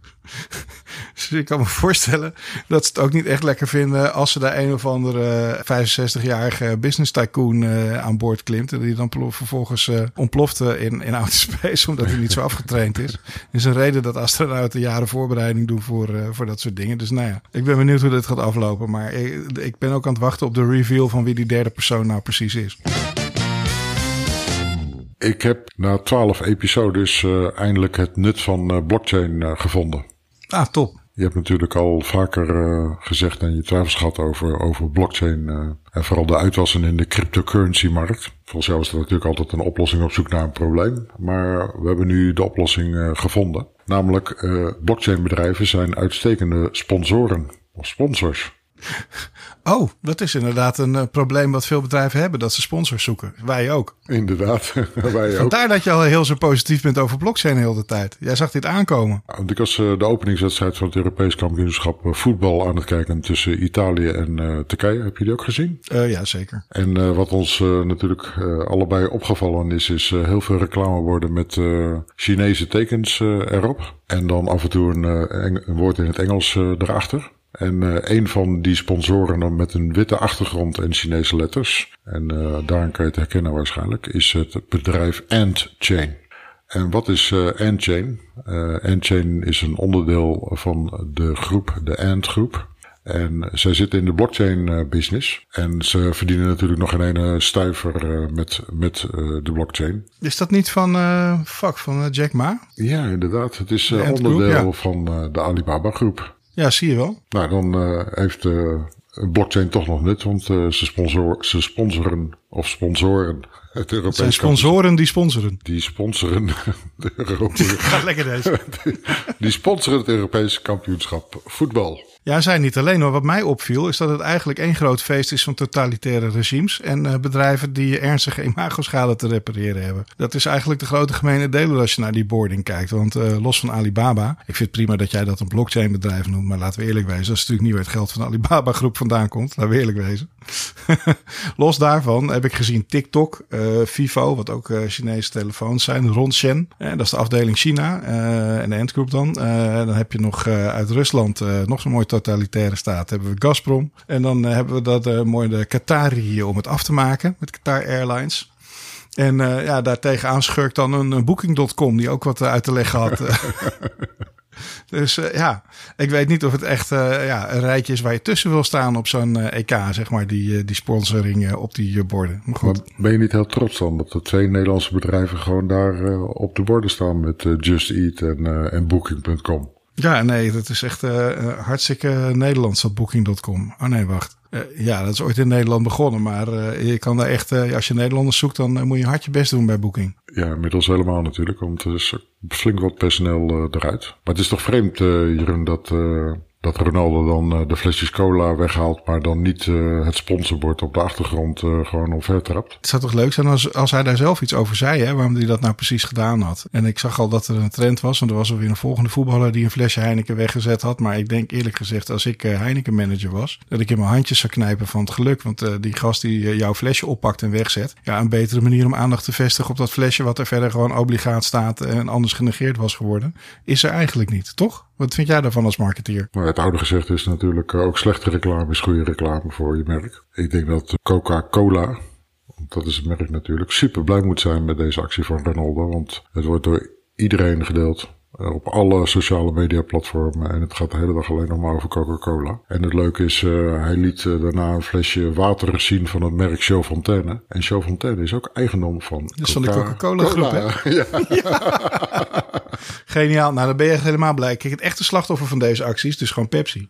Dus ik kan me voorstellen dat ze het ook niet echt lekker vinden als ze daar een of andere 65-jarige business tycoon uh, aan boord klimt. En die dan vervolgens ontploft in, in outer space omdat hij niet zo afgetraind is. Is een reden dat astronauten jaren voorbereiding doen voor, voor dat soort dingen. Dus nou ja, ik ben benieuwd hoe dit gaat aflopen. Maar ik ben ook aan het wachten op de reveal van wie die derde persoon nou precies is. Ik heb na twaalf episodes eindelijk het nut van blockchain gevonden. Ah, top. Je hebt natuurlijk al vaker gezegd en je twijfels gehad over, over blockchain en vooral de uitwassen in de cryptocurrency-markt. Volgens jou is dat natuurlijk altijd een oplossing op zoek naar een probleem. Maar we hebben nu de oplossing gevonden. Namelijk, blockchain-bedrijven zijn uitstekende sponsoren of sponsors. Oh, dat is inderdaad een uh, probleem wat veel bedrijven hebben, dat ze sponsors zoeken. Wij ook. Inderdaad, wij ook. Vandaar dat je al heel zo positief bent over blockchain de hele tijd. Jij zag dit aankomen. Want ik was uh, de openingswedstrijd van het Europees kampioenschap uh, voetbal aan het kijken tussen Italië en Turkije. Heb je die ook gezien? ja, zeker. En wat ons natuurlijk allebei opgevallen is, is heel veel reclameborden met Chinese tekens erop. En dan af en toe een, een woord in het Engels erachter. En uh, een van die sponsoren dan met een witte achtergrond en Chinese letters, en uh, daarin kan je het herkennen waarschijnlijk, is het bedrijf AntChain. En wat is uh, AntChain? Uh, AntChain is een onderdeel van de groep, de Ant groep. En zij zitten in de blockchain business. En ze verdienen natuurlijk nog geen ene stuiver met, met de blockchain. Is dat niet van, fuck, van Jack Ma? Ja, inderdaad. Het is onderdeel ja. van de Alibaba groep. Ja, zie je wel. Nou, dan uh, heeft uh, blockchain toch nog nut, want uh, ze, sponsor, ze sponsoren of sponsoren het Europees zijn sponsoren die sponsoren. Die sponsoren de Europese... Gaat lekker deze. die, die sponsoren het Europese kampioenschap voetbal. Ja, zij niet alleen. Maar wat mij opviel is dat het eigenlijk één groot feest is van totalitaire regimes en uh, bedrijven die ernstige imagoschade te repareren hebben. Dat is eigenlijk de grote gemene deler als je naar die boarding kijkt. Want uh, los van Alibaba, ik vind het prima dat jij dat een blockchain bedrijf noemt, maar laten we eerlijk wezen, dat is natuurlijk niet waar het geld van de Alibaba groep vandaan komt. Laten we eerlijk wezen. los daarvan heb ik gezien TikTok, uh, Vivo, wat ook Chinese telefoons zijn, Ronshen, dat is de afdeling China en de Endgroep dan. dan heb je nog uit Rusland nog zo'n mooi totalitaire staat hebben we Gazprom. En dan uh, hebben we dat uh, mooie de Qatari hier om het af te maken met Qatar Airlines. En uh, ja, daartegen schurkt dan een, Booking.com die ook wat uit te leggen had. dus ja, ik weet niet of het echt ja, een rijtje is waar je tussen wil staan op zo'n EK, zeg maar, die, die sponsoring op die borden. Maar goed. Maar ben je niet heel trots dan dat er twee Nederlandse bedrijven gewoon daar op de borden staan met Just Eat en, en Booking.com? Ja, nee, dat is echt uh, hartstikke Nederlands, dat Booking.com. Oh nee, wacht. Uh, ja, dat is ooit in Nederland begonnen. Maar je kan daar echt, als je Nederlanders zoekt, dan moet je hard je best doen bij Booking. Ja, inmiddels helemaal natuurlijk. Want er is flink wat personeel eruit. Maar het is toch vreemd, Jeroen, dat dat Ronaldo dan uh, de flesjes cola weghaalt, maar dan niet uh, het sponsorbord op de achtergrond uh, gewoon omvertrapt. Het zou toch leuk zijn als, als hij daar zelf iets over zei, hè, waarom hij dat nou precies gedaan had. En ik zag al dat er een trend was, want er was alweer een volgende voetballer die een flesje Heineken weggezet had. Maar ik denk eerlijk gezegd, als ik Heineken manager was, dat ik in mijn handjes zou knijpen van het geluk. Want die gast die jouw flesje oppakt en wegzet, ja, een betere manier om aandacht te vestigen op dat flesje wat er verder gewoon obligaat staat en anders genegeerd was geworden, is er eigenlijk niet, toch? Wat vind jij daarvan als marketeer? Nou, het oude gezegd is natuurlijk ook slechte reclame is goede reclame voor je merk. Ik denk dat Coca-Cola, dat is het merk natuurlijk, super blij moet zijn met deze actie van Ronaldo. Want het wordt door iedereen gedeeld. Eh, op alle sociale media platformen. En het gaat de hele dag alleen nog maar over Coca-Cola. En het leuke is, uh, hij liet uh, daarna een flesje water zien van het merk Show Fontaine. En Show Fontaine is ook eigendom van Dus van de Coca-Cola groep, hè? Ja. ja. Geniaal. Nou, dan ben je echt helemaal blij. Kijk, het echte slachtoffer van deze acties, dus gewoon Pepsi.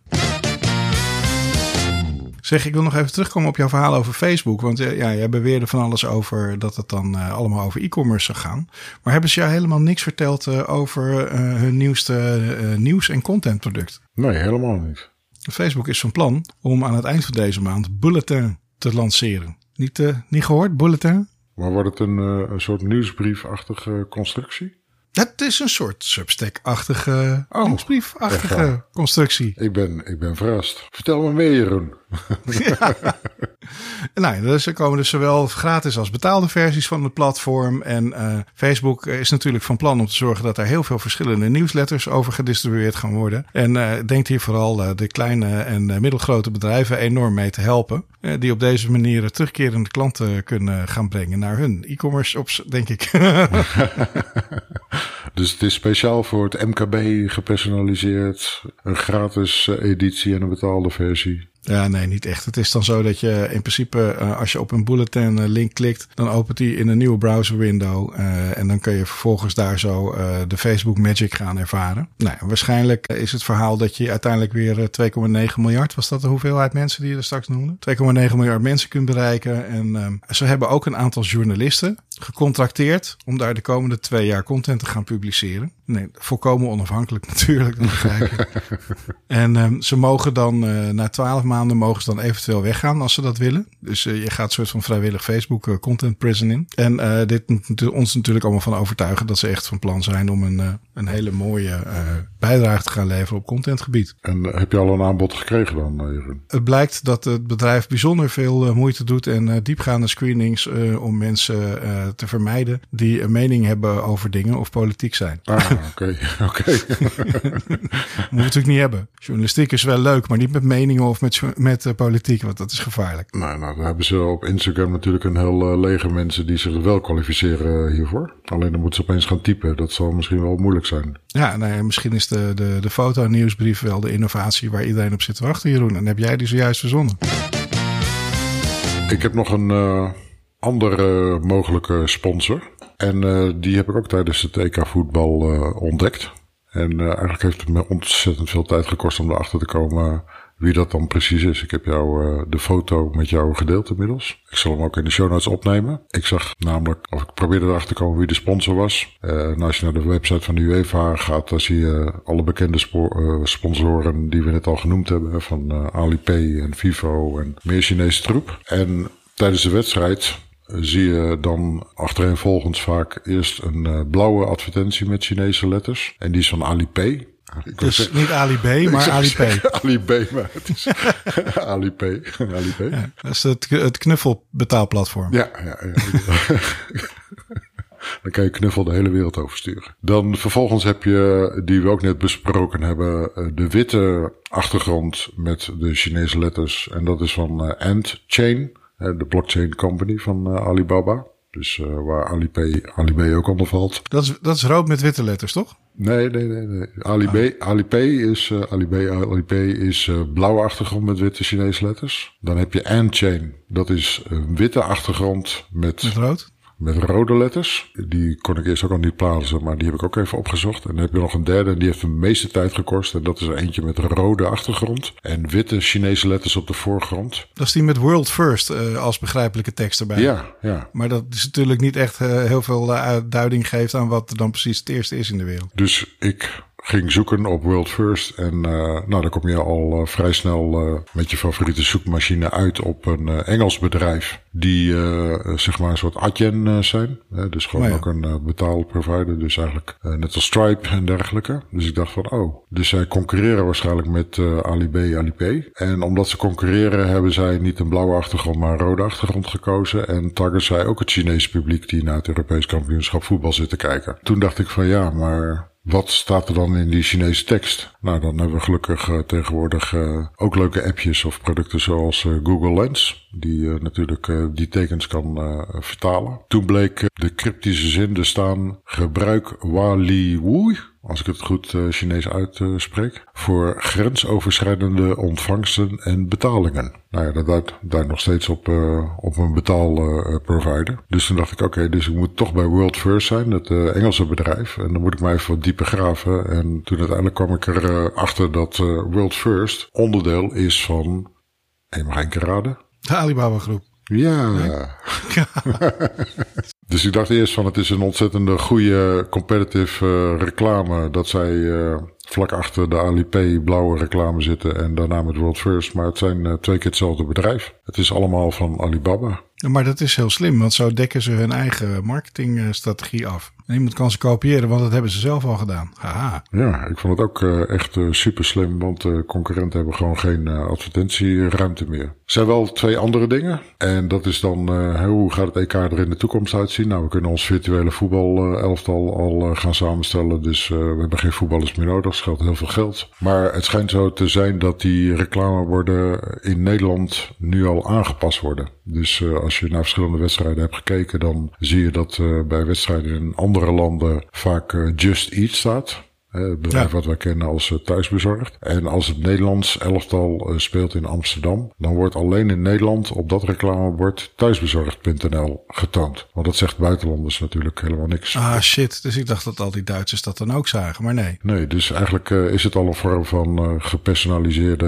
Zeg, ik wil nog even terugkomen op jouw verhaal over Facebook. Want ja, jij beweerde van alles over dat het dan uh, allemaal over e-commerce zou gaan. Maar hebben ze jou helemaal niks verteld uh, over uh, hun nieuwste nieuws- en contentproduct? Nee, helemaal niet. Facebook is van plan om aan het eind van deze maand Bulletin te lanceren. Niet, niet gehoord, Bulletin? Maar wordt het een, een soort nieuwsbriefachtige constructie? Het is een soort Substack-achtige, oh, nieuwsbriefachtige constructie. Ik ben, ik ben verrast. Vertel me meer, Jeroen. ja. nou, dus er komen dus zowel gratis als betaalde versies van het platform. En uh, Facebook is natuurlijk van plan om te zorgen dat er heel veel verschillende nieuwsletters over gedistribueerd gaan worden. En uh, denkt hier vooral uh, de kleine en middelgrote bedrijven enorm mee te helpen. die op deze manier terugkerende klanten kunnen gaan brengen naar hun e-commerce shops, denk ik. dus het is speciaal voor het MKB gepersonaliseerd. Een gratis editie en een betaalde versie. Ja, nee, niet echt. Het is dan zo dat je in principe, uh, als je op een bulletin uh, link klikt, dan opent die in een nieuwe browser window. Uh, en dan kun je vervolgens daar zo de Facebook Magic gaan ervaren. Nou, waarschijnlijk is het verhaal dat je uiteindelijk weer 2,9 miljard, was dat de hoeveelheid mensen die je er straks noemde? 2,9 miljard mensen kunt bereiken. En ze hebben ook een aantal journalisten gecontracteerd om daar de komende twee jaar content te gaan publiceren. Nee, volkomen onafhankelijk natuurlijk. en um, ze mogen dan uh, na twaalf maanden mogen ze dan eventueel weggaan als ze dat willen. Dus uh, je gaat een soort van vrijwillig Facebook uh, content prison in. En dit moet ons natuurlijk allemaal van overtuigen dat ze echt van plan zijn om een, een hele mooie bijdrage te gaan leveren op contentgebied. En heb je al een aanbod gekregen dan, Jeroen? Het blijkt dat het bedrijf bijzonder veel moeite doet en diepgaande screenings om mensen te vermijden die een mening hebben over dingen of politiek zijn. Ah, oké, oké. Moet natuurlijk niet hebben. Journalistiek is wel leuk, maar niet met meningen of met, met uh, politiek, want dat is gevaarlijk. Nou, nou, dan hebben ze op Instagram natuurlijk een heel uh, leger mensen die zich wel kwalificeren hiervoor. Alleen dan moeten ze opeens gaan typen. Dat zal misschien wel moeilijk zijn. Ja, nou misschien is de, de, de foto-nieuwsbrief wel de innovatie waar iedereen op zit te wachten, Jeroen. En heb jij die zojuist verzonnen? Ik heb nog een uh, andere mogelijke sponsor. En uh, die heb ik ook tijdens het EK voetbal uh, ontdekt. En uh, eigenlijk heeft het me ontzettend veel tijd gekost om erachter te komen wie dat dan precies is. Ik heb jou de foto met jou gedeeld inmiddels. Ik zal hem ook in de show notes opnemen. Ik zag namelijk, of ik probeerde erachter te komen wie de sponsor was. en als je naar de website van de UEFA gaat, dan zie je alle bekende sponsoren die we net al genoemd hebben. Van Alipay en Vivo en meer Chinese troep. En tijdens de wedstrijd zie je dan achtereenvolgens vaak eerst een uh, blauwe advertentie met Chinese letters. En die is van Alipay. Dus niet Ali B, maar Alipay. Ali B, maar het is Alipay. Alipay. Ja, dat is het, het knuffelbetaalplatform. Ja, ja, ja. Dan kan je knuffel de hele wereld oversturen. Dan vervolgens heb je, die we ook net besproken hebben, eh, de witte achtergrond met de Chinese letters. En dat is van uh, Ant Chain de blockchain company van uh, Alibaba. Dus uh, waar Alipay, Alipay ook onder valt. Dat is, dat is rood met witte letters, toch? Nee, nee, nee. nee. Alipay, ah. Alipay is, uh, Alipay, Alipay is blauwe achtergrond met witte Chinese letters. Dan heb je Antchain. Dat is een witte achtergrond met... Met rood? Met rode letters. Die kon ik eerst ook al niet plaatsen, maar die heb ik ook even opgezocht. En dan heb je nog een derde en die heeft de meeste tijd gekost. En dat is er eentje met rode achtergrond en witte Chinese letters op de voorgrond. Dat is die met World First uh, als begrijpelijke tekst erbij. Ja, ja. Maar dat is natuurlijk niet echt uh, heel veel uh, duiding geeft aan wat er dan precies het eerste is in de wereld. Dus ik ging zoeken op World First. En uh, nou, dan kom je al uh, vrij snel uh, met je favoriete zoekmachine uit op een Engels bedrijf. Die zeg maar een soort Adyen zijn. Hè? Dus gewoon Oh ja. ook een betaalprovider. Dus eigenlijk net als Stripe en dergelijke. Dus ik dacht van oh. Dus zij concurreren waarschijnlijk met Alibay, Alipay. En omdat ze concurreren hebben zij niet een blauwe achtergrond maar een rode achtergrond gekozen. En target zij ook het Chinese publiek die naar het Europees kampioenschap voetbal zit te kijken. Toen dacht ik van ja, maar wat staat er dan in die Chinese tekst? Nou, dan hebben we gelukkig uh, tegenwoordig uh, ook leuke appjes of producten zoals uh, Google Lens. Die natuurlijk die tekens kan vertalen. Toen bleek de cryptische zin te staan. Gebruik Wali Wui. Als ik het goed Chinees uitspreek. Voor grensoverschrijdende ontvangsten en betalingen. Nou ja, dat duidt, nog steeds op, op een betaalprovider. dus toen dacht ik, oké, dus ik moet toch bij World First zijn. Het Engelse bedrijf. En dan moet ik mij even wat dieper graven. En toen uiteindelijk kwam ik er uh, achter dat uh, World First onderdeel is van. En mag? De Alibaba groep. Ja. dus ik dacht eerst van het is een ontzettende goede competitive uh, reclame dat zij vlak achter de Alipay blauwe reclame zitten en daarna met World First. Maar het zijn twee keer hetzelfde bedrijf. Het is allemaal van Alibaba. Maar dat is heel slim, want zo dekken ze hun eigen marketingstrategie af. En iemand kan ze kopiëren, want dat hebben ze zelf al gedaan. Haha. Ja, ik vond het ook uh, echt uh, super slim, want de concurrenten hebben gewoon geen advertentieruimte meer. Er zijn wel twee andere dingen. En dat is dan, hoe gaat het EK er in de toekomst uitzien? Nou, we kunnen ons virtuele voetbalelftal al gaan samenstellen. Dus we hebben geen voetballers meer nodig. Dat scheelt heel veel geld. Maar het schijnt zo te zijn dat die reclameborden in Nederland nu al aangepast worden. Dus als je naar verschillende wedstrijden hebt gekeken, dan zie je dat bij wedstrijden in andere landen vaak uh, Just Eat staat. Het bedrijf ja. wat wij kennen als uh, thuisbezorgd. En als het Nederlands elftal uh, speelt in Amsterdam, dan wordt alleen in Nederland op dat reclamebord thuisbezorgd.nl getoond. Want dat zegt buitenlanders natuurlijk helemaal niks. Ah shit, dus ik dacht dat al die Duitsers dat dan ook zagen, maar nee. Nee, dus eigenlijk uh, is het al een vorm van gepersonaliseerde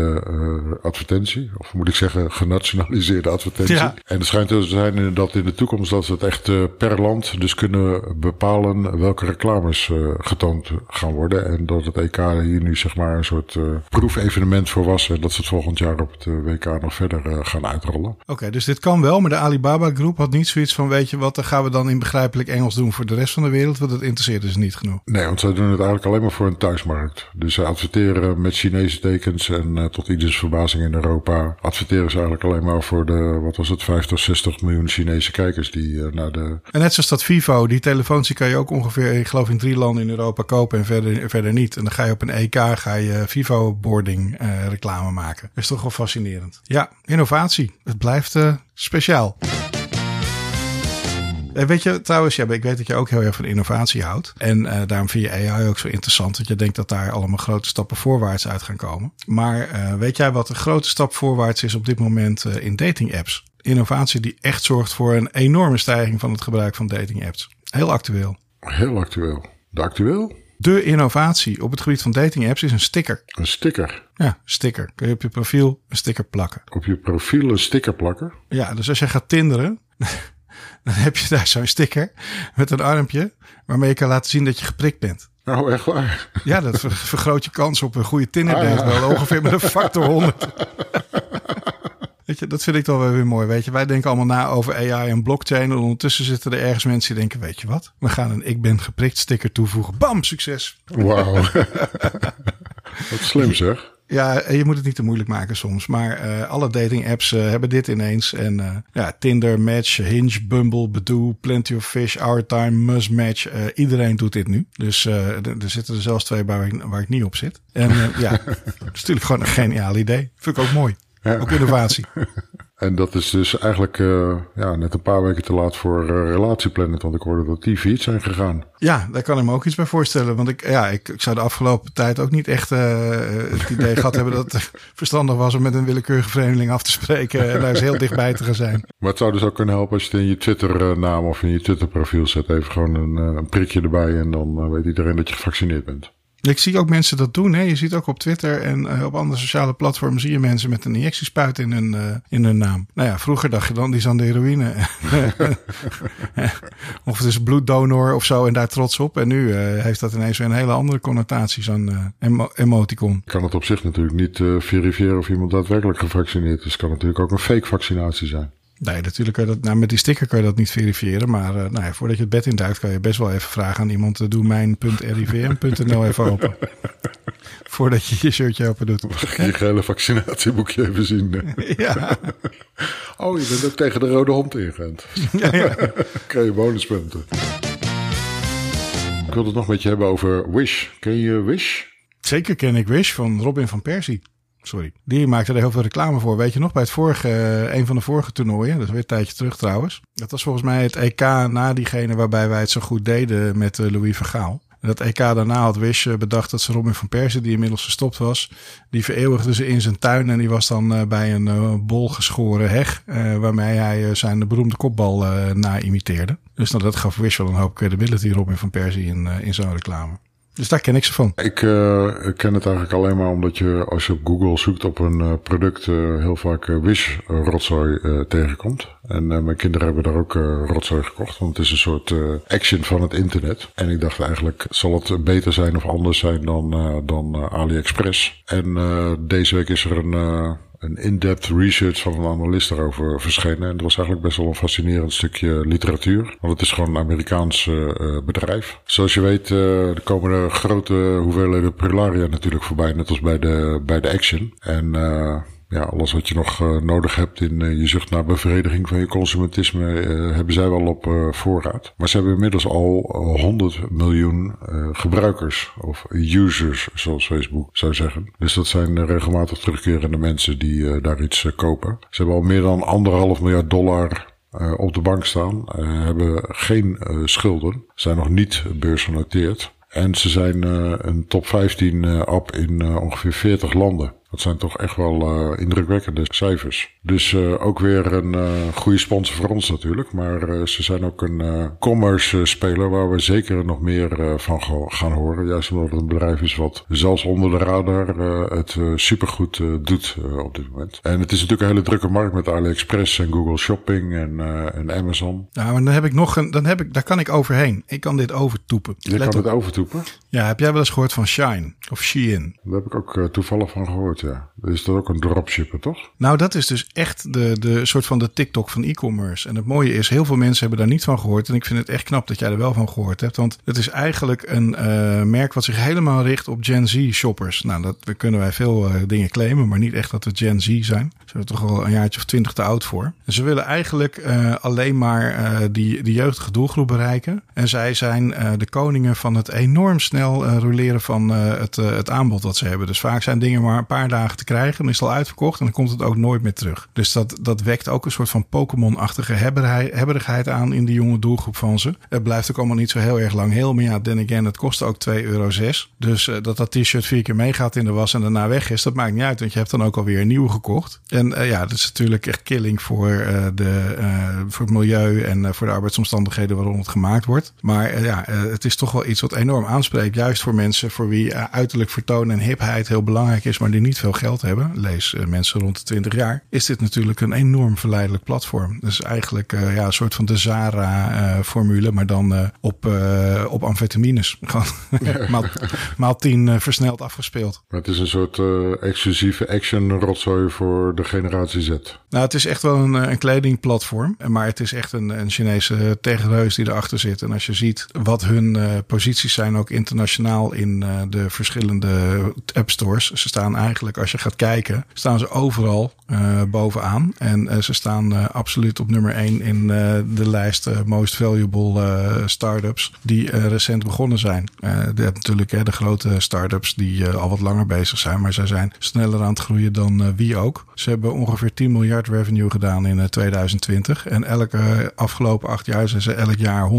advertentie. Of moet ik zeggen, genationaliseerde advertentie. Ja. En het schijnt te zijn dat in de toekomst dat ze het echt per land dus kunnen bepalen welke reclames getoond gaan worden. En dat het EK hier nu zeg maar een soort uh, proefevenement voor was. En dat ze het volgend jaar op het uh, WK nog verder uh, gaan uitrollen. Oké, okay, dus dit kan wel. Maar de Alibaba groep had niet zoiets van, weet je wat, dan gaan we dan in begrijpelijk Engels doen voor de rest van de wereld. Want dat interesseert dus niet genoeg. Nee, want zij doen het eigenlijk alleen maar voor een thuismarkt. Dus ze adverteren met Chinese tekens. En tot ieders verbazing in Europa adverteren ze eigenlijk alleen maar voor de, wat was het, 50, 60 miljoen Chinese kijkers die naar de... En net zoals dat Vivo, die telefoons die kan je ook ongeveer, ik geloof in drie landen in Europa kopen en verder verder niet. En dan ga je op een EK ga je Vivo boarding uh, reclame maken. Dat is toch wel fascinerend. Ja, innovatie. Het blijft uh, speciaal. En weet je, trouwens, ja, ik weet dat je ook heel erg van innovatie houdt. En uh, daarom vind je AI ook zo interessant. Dat je denkt dat daar allemaal grote stappen voorwaarts uit gaan komen. Maar uh, weet jij wat een grote stap voorwaarts is op dit moment uh, in dating apps? Innovatie die echt zorgt voor een enorme stijging van het gebruik van dating apps. Heel actueel. Heel actueel. De actueel? De innovatie op het gebied van dating apps is een sticker. Een sticker? Ja, sticker. Kun je op je profiel een sticker plakken. Op je profiel een sticker plakken? Ja, dus als je gaat tinderen, dan heb je daar zo'n sticker met een armpje waarmee je kan laten zien dat je geprikt bent. Oh, echt waar? Ja, dat vergroot je kans op een goede Tinder-date ah, ja. wel ongeveer met een factor 100. Weet je, dat vind ik toch wel weer mooi. Weet je, wij denken allemaal na over AI en blockchain. En ondertussen zitten er ergens mensen die denken: Weet je wat? We gaan een ik ben geprikt sticker toevoegen. Bam, succes. Wauw. Wat slim zeg. Ja, je moet het niet te moeilijk maken soms. Maar uh, alle dating apps uh, hebben dit ineens. En uh, ja, Tinder, Match, Hinge, Bumble, Badoo, Plenty of Fish, Our Time, Must Match. iedereen doet dit nu. Dus er zitten er zelfs twee waar ik, waar ik niet op zit. En ja, het is natuurlijk gewoon een geniaal idee. Vind ik ook mooi. Ja. Ook innovatie. En dat is dus eigenlijk uh, ja, net een paar weken te laat voor uh, Relatieplanet. Want ik hoorde dat die failliet zijn gegaan. Ja, daar kan ik me ook iets bij voorstellen. Want ik, ja, ik, ik zou de afgelopen tijd ook niet echt uh, het idee gehad hebben dat het verstandig was om met een willekeurige vreemdeling af te spreken. En daar is heel dichtbij te gaan zijn. Maar het zou dus ook kunnen helpen als je het in je Twitter-naam of in je Twitter-profiel zet. Even gewoon een, een prikje erbij en dan weet iedereen dat je gevaccineerd bent. Ik zie ook mensen dat doen. Hè. Je ziet ook op Twitter en uh, op andere sociale platformen zie je mensen met een injectiespuit in hun, uh, in hun naam. Nou ja, vroeger dacht je dan die is aan de heroïne. of het is bloeddonor of zo en daar trots op. En nu uh, heeft dat ineens weer een hele andere connotatie, zo'n emo emoticon. Kan het op zich natuurlijk niet verifiëren of iemand daadwerkelijk gevaccineerd is. Het kan natuurlijk ook een fake vaccinatie zijn. Nee, natuurlijk kan je dat, nou, met die sticker kan je dat niet verifiëren. Maar uh, nou ja, voordat je het bed induikt, kan je best wel even vragen aan iemand: uh, doe mijn.rivm.nl even open. voordat je je shirtje open doet. Mag je je gele vaccinatieboekje even zien? ja. Oh, je bent ook tegen de rode hond ingeënt. ja, ja. krijg je bonuspunten. Ik wilde het nog met je hebben over Wish. Ken je Wish? Zeker ken ik Wish van Robin van Persie. Sorry. Die maakte er heel veel reclame voor. Weet je nog, bij het vorige, eh, een van de vorige toernooien, dat is weer een tijdje terug trouwens. Dat was volgens mij het EK na diegene waarbij wij het zo goed deden met eh, Louis van Gaal. En dat EK daarna had Wish eh, bedacht dat ze Robin van Persie, die inmiddels gestopt was, die vereeuwigde ze in zijn tuin. En die was dan bij een bol geschoren heg, waarmee hij zijn beroemde kopbal na imiteerde. Dus nou, dat gaf Wish wel een hoop credibility, Robin van Persie, in, in zo'n reclame. Dus daar ken ik ze van. Ik uh, ken het eigenlijk alleen maar omdat je als je op Google zoekt op een uh, product uh, heel vaak Wish rotzooi tegenkomt. En mijn kinderen hebben daar ook rotzooi gekocht, want het is een soort action van het internet. En ik dacht eigenlijk, zal het beter zijn of anders zijn dan, dan AliExpress? En deze week is er een een in-depth research van een analist daarover verschenen. En dat was eigenlijk best wel een fascinerend stukje literatuur. Want het is gewoon een Amerikaans uh, bedrijf. Zoals je weet, uh, er komen er grote hoeveelheden prularia natuurlijk voorbij. Net als bij de, bij de Action. En ja, alles wat je nog uh, nodig hebt in uh, je zucht naar bevrediging van je consumentisme, uh, hebben zij wel op voorraad. Maar ze hebben inmiddels al 100 miljoen gebruikers of users, zoals Facebook zou zeggen. Dus dat zijn regelmatig terugkerende mensen die daar iets kopen. Ze hebben al meer dan anderhalf miljard dollar op de bank staan, hebben geen schulden, zijn nog niet beursgenoteerd. En ze zijn een top 15 app in ongeveer 40 landen. Dat zijn toch echt wel uh, indrukwekkende cijfers. Dus uh, ook weer een uh, goede sponsor voor ons natuurlijk. Maar ze zijn ook een commerce speler waar we zeker nog meer van gaan horen. Juist omdat het een bedrijf is wat zelfs onder de radar het supergoed doet op dit moment. En het is natuurlijk een hele drukke markt met AliExpress en Google Shopping en, en Amazon. Nou, maar dan heb ik nog een, dan heb ik, daar kan ik overheen. Ik kan dit overtoepen. Je Let kan op. het overtoepen? Ja, heb jij wel eens gehoord van Shine of Shein? Daar heb ik ook toevallig van gehoord ja. Is dat ook een dropshipper, toch? Nou, dat is dus echt de, de soort van de TikTok van e-commerce. En het mooie is, heel veel mensen hebben daar niet van gehoord. En ik vind het echt knap dat jij er wel van gehoord hebt. Want het is eigenlijk een uh, merk wat zich helemaal richt op Gen Z shoppers. Nou, dat kunnen wij veel uh, dingen claimen, maar niet echt dat we Gen Z zijn. Ze zijn toch al een jaartje of twintig te oud voor. En ze willen eigenlijk uh, alleen maar die, die jeugdige doelgroep bereiken. En zij zijn de koningen van het enorm snel roleren van het, het aanbod dat ze hebben. Dus vaak zijn dingen maar een paar te krijgen. Dan is al uitverkocht en dan komt het ook nooit meer terug. Dus dat, dat wekt ook een soort van Pokémon-achtige hebberigheid aan in die jonge doelgroep van ze. Het blijft ook allemaal niet zo heel erg lang heel. Maar ja, then again, het kost ook 2,06 euro. Dus uh, dat dat t-shirt vier keer meegaat in de was en daarna weg is, dat maakt niet uit. Want je hebt dan ook alweer een nieuwe gekocht. En uh, ja, dat is natuurlijk echt killing voor, uh, de, voor het milieu en voor de arbeidsomstandigheden waarom het gemaakt wordt. Maar ja, het is toch wel iets wat enorm aanspreekt. Juist voor mensen voor wie uiterlijk vertoon en hipheid heel belangrijk is, maar die niet veel geld hebben, lees uh, mensen rond de 20 jaar, is dit natuurlijk een enorm verleidelijk platform. Dus eigenlijk uh, ja, een soort van de Zara-formule, uh, maar dan op, op amfetamines. Gewoon maal, maal tien versneld afgespeeld. Maar het is een soort exclusieve action-rotzooi voor de generatie Z. Nou, het is echt wel een, een kledingplatform, maar het is echt een, een Chinese tegenreus die erachter zit. En als je ziet wat hun posities zijn, ook internationaal in de verschillende app stores, ze staan eigenlijk, als je gaat kijken, staan ze overal uh, bovenaan. En uh, ze staan uh, absoluut op nummer 1 in de lijst Most Valuable Startups die recent begonnen zijn. hebt natuurlijk hè, de grote startups die al wat langer bezig zijn, maar zij zijn sneller aan het groeien dan wie ook. Ze hebben ongeveer 10 miljard revenue gedaan in 2020. En elke afgelopen acht jaar zijn ze elk jaar 100%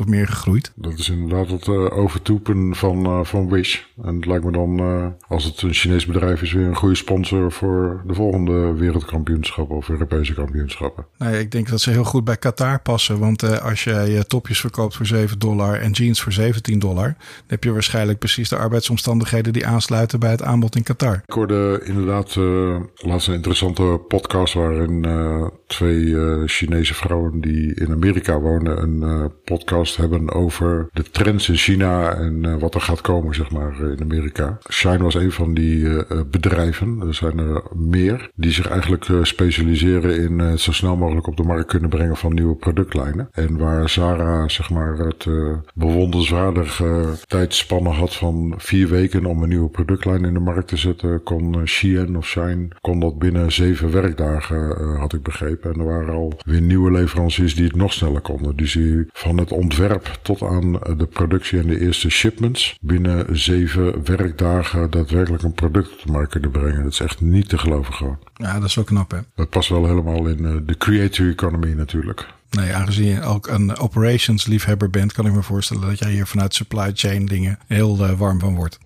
of meer gegroeid. Dat is inderdaad het overtoepen van, van Wish. En het lijkt me dan, als het een Chinees bedrijf is, weer een goede sponsor voor de volgende wereldkampioenschappen of Europese kampioenschappen. Nee, ik denk dat ze heel goed bij Qatar passen. Want uh, als jij topjes verkoopt voor 7 dollar en jeans voor 17 dollar, dan heb je waarschijnlijk precies de arbeidsomstandigheden die aansluiten bij het aanbod in Qatar. Ik hoorde inderdaad uh, laatst een interessante podcast waarin uh, twee Chinese vrouwen die in Amerika wonen een podcast hebben over de trends in China en wat er gaat komen, zeg maar, in Amerika. Shine was een van die bedrijven. Er zijn er meer die zich eigenlijk uh, specialiseren in uh, zo snel mogelijk op de markt kunnen brengen van nieuwe productlijnen. En waar Zara zeg maar het uh, bewonderenswaardige tijdspannen had van vier weken om een nieuwe productlijn in de markt te zetten, kon Shein of Shine kon dat binnen zeven werkdagen, had ik begrepen. En er waren al weer nieuwe leveranciers die het nog sneller konden. Dus die van het ontwerp tot aan de productie en de eerste shipments binnen zeven werkdagen daadwerkelijk een product op de markt kunnen brengen. Dat is echt niet te geloven gewoon. Ja, dat is wel knap, hè? Dat past wel helemaal in uh, de creator economy natuurlijk. Nee, aangezien je ook een operations liefhebber bent, kan ik me voorstellen dat jij hier vanuit supply chain dingen heel uh, warm van wordt.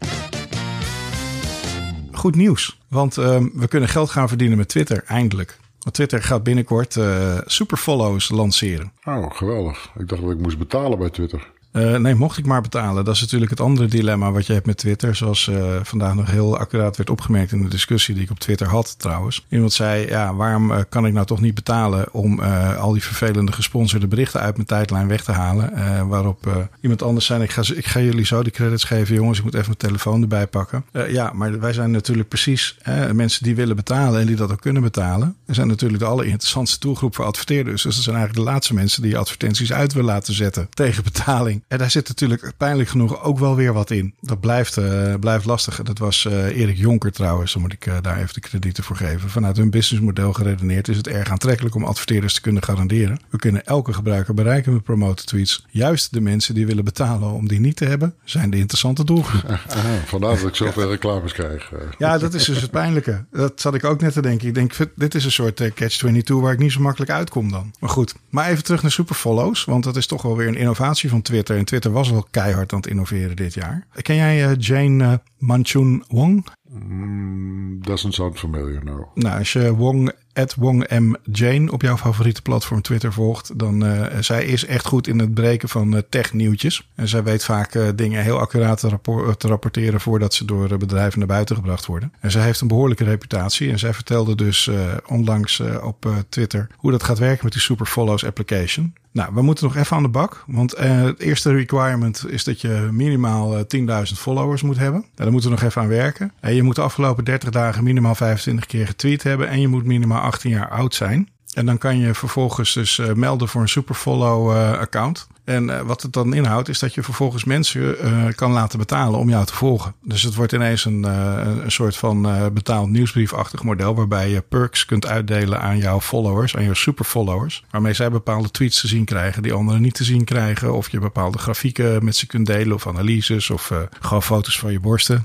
Goed nieuws, want uh, we kunnen geld gaan verdienen met Twitter, eindelijk. Want Twitter gaat binnenkort uh, superfollows lanceren. Oh, geweldig. Ik dacht dat ik moest betalen bij Twitter. Uh, nee, mocht ik maar betalen. Dat is natuurlijk het andere dilemma wat je hebt met Twitter. Zoals uh, vandaag nog heel accuraat werd opgemerkt in de discussie die ik op Twitter had trouwens. Iemand zei, ja, waarom uh, kan ik nou toch niet betalen om al die vervelende gesponsorde berichten uit mijn tijdlijn weg te halen? waarop iemand anders zei, ik ga, ik ga jullie zo die credits geven jongens, ik moet even mijn telefoon erbij pakken. ja, maar wij zijn natuurlijk precies mensen die willen betalen en die dat ook kunnen betalen. We zijn natuurlijk de allerinteressantste doelgroep voor adverteerders. Dus dat zijn eigenlijk de laatste mensen die advertenties uit willen laten zetten tegen betaling. En daar zit natuurlijk pijnlijk genoeg ook wel weer wat in. Dat blijft, uh, blijft lastig. Dat was uh, Erik Jonker trouwens, dan moet ik uh, daar even de kredieten voor geven. Vanuit hun businessmodel geredeneerd is het erg aantrekkelijk om adverteerders te kunnen garanderen. We kunnen elke gebruiker bereiken met promote tweets. Juist de mensen die willen betalen om die niet te hebben, zijn de interessante doelgroep. vandaar dat ik zoveel reclames krijg. Ja, dat is dus het pijnlijke. Dat zat ik ook net te denken. Ik denk, dit is een soort catch-22 waar ik niet zo makkelijk uitkom dan. Maar goed, maar even terug naar superfollows. Want dat is toch wel weer een innovatie van Twitter Twitter. En Twitter was wel keihard aan het innoveren dit jaar. Ken jij uh, Jane uh, Manchun Wong? Mm, doesn't sound familiar, no. Nou, als je Wong, at Wong M. Jane op jouw favoriete platform Twitter volgt, dan uh, zij is echt goed in het breken van uh, technieuwtjes. En zij weet vaak uh, dingen heel accuraat te, te, rapporteren voordat ze door bedrijven naar buiten gebracht worden. En zij heeft een behoorlijke reputatie. En zij vertelde dus onlangs op Twitter hoe dat gaat werken met die Super Follows application. Nou, we moeten nog even aan de bak. Want uh, het eerste requirement is dat je minimaal uh, 10.000 followers moet hebben. Nou, daar moeten we nog even aan werken. En je moet de afgelopen 30 dagen minimaal 25 keer getweet hebben. En je moet minimaal 18 jaar oud zijn. En dan kan je vervolgens dus melden voor een Superfollow account. En uh, wat het dan inhoudt, is dat je vervolgens mensen uh, kan laten betalen om jou te volgen. Dus het wordt ineens een, uh, een soort van betaald nieuwsbriefachtig model. Waarbij je perks kunt uitdelen aan jouw followers, aan jouw superfollowers. Waarmee zij bepaalde tweets te zien krijgen die anderen niet te zien krijgen. Of je bepaalde grafieken met ze kunt delen of analyses. Of gewoon foto's van je borsten.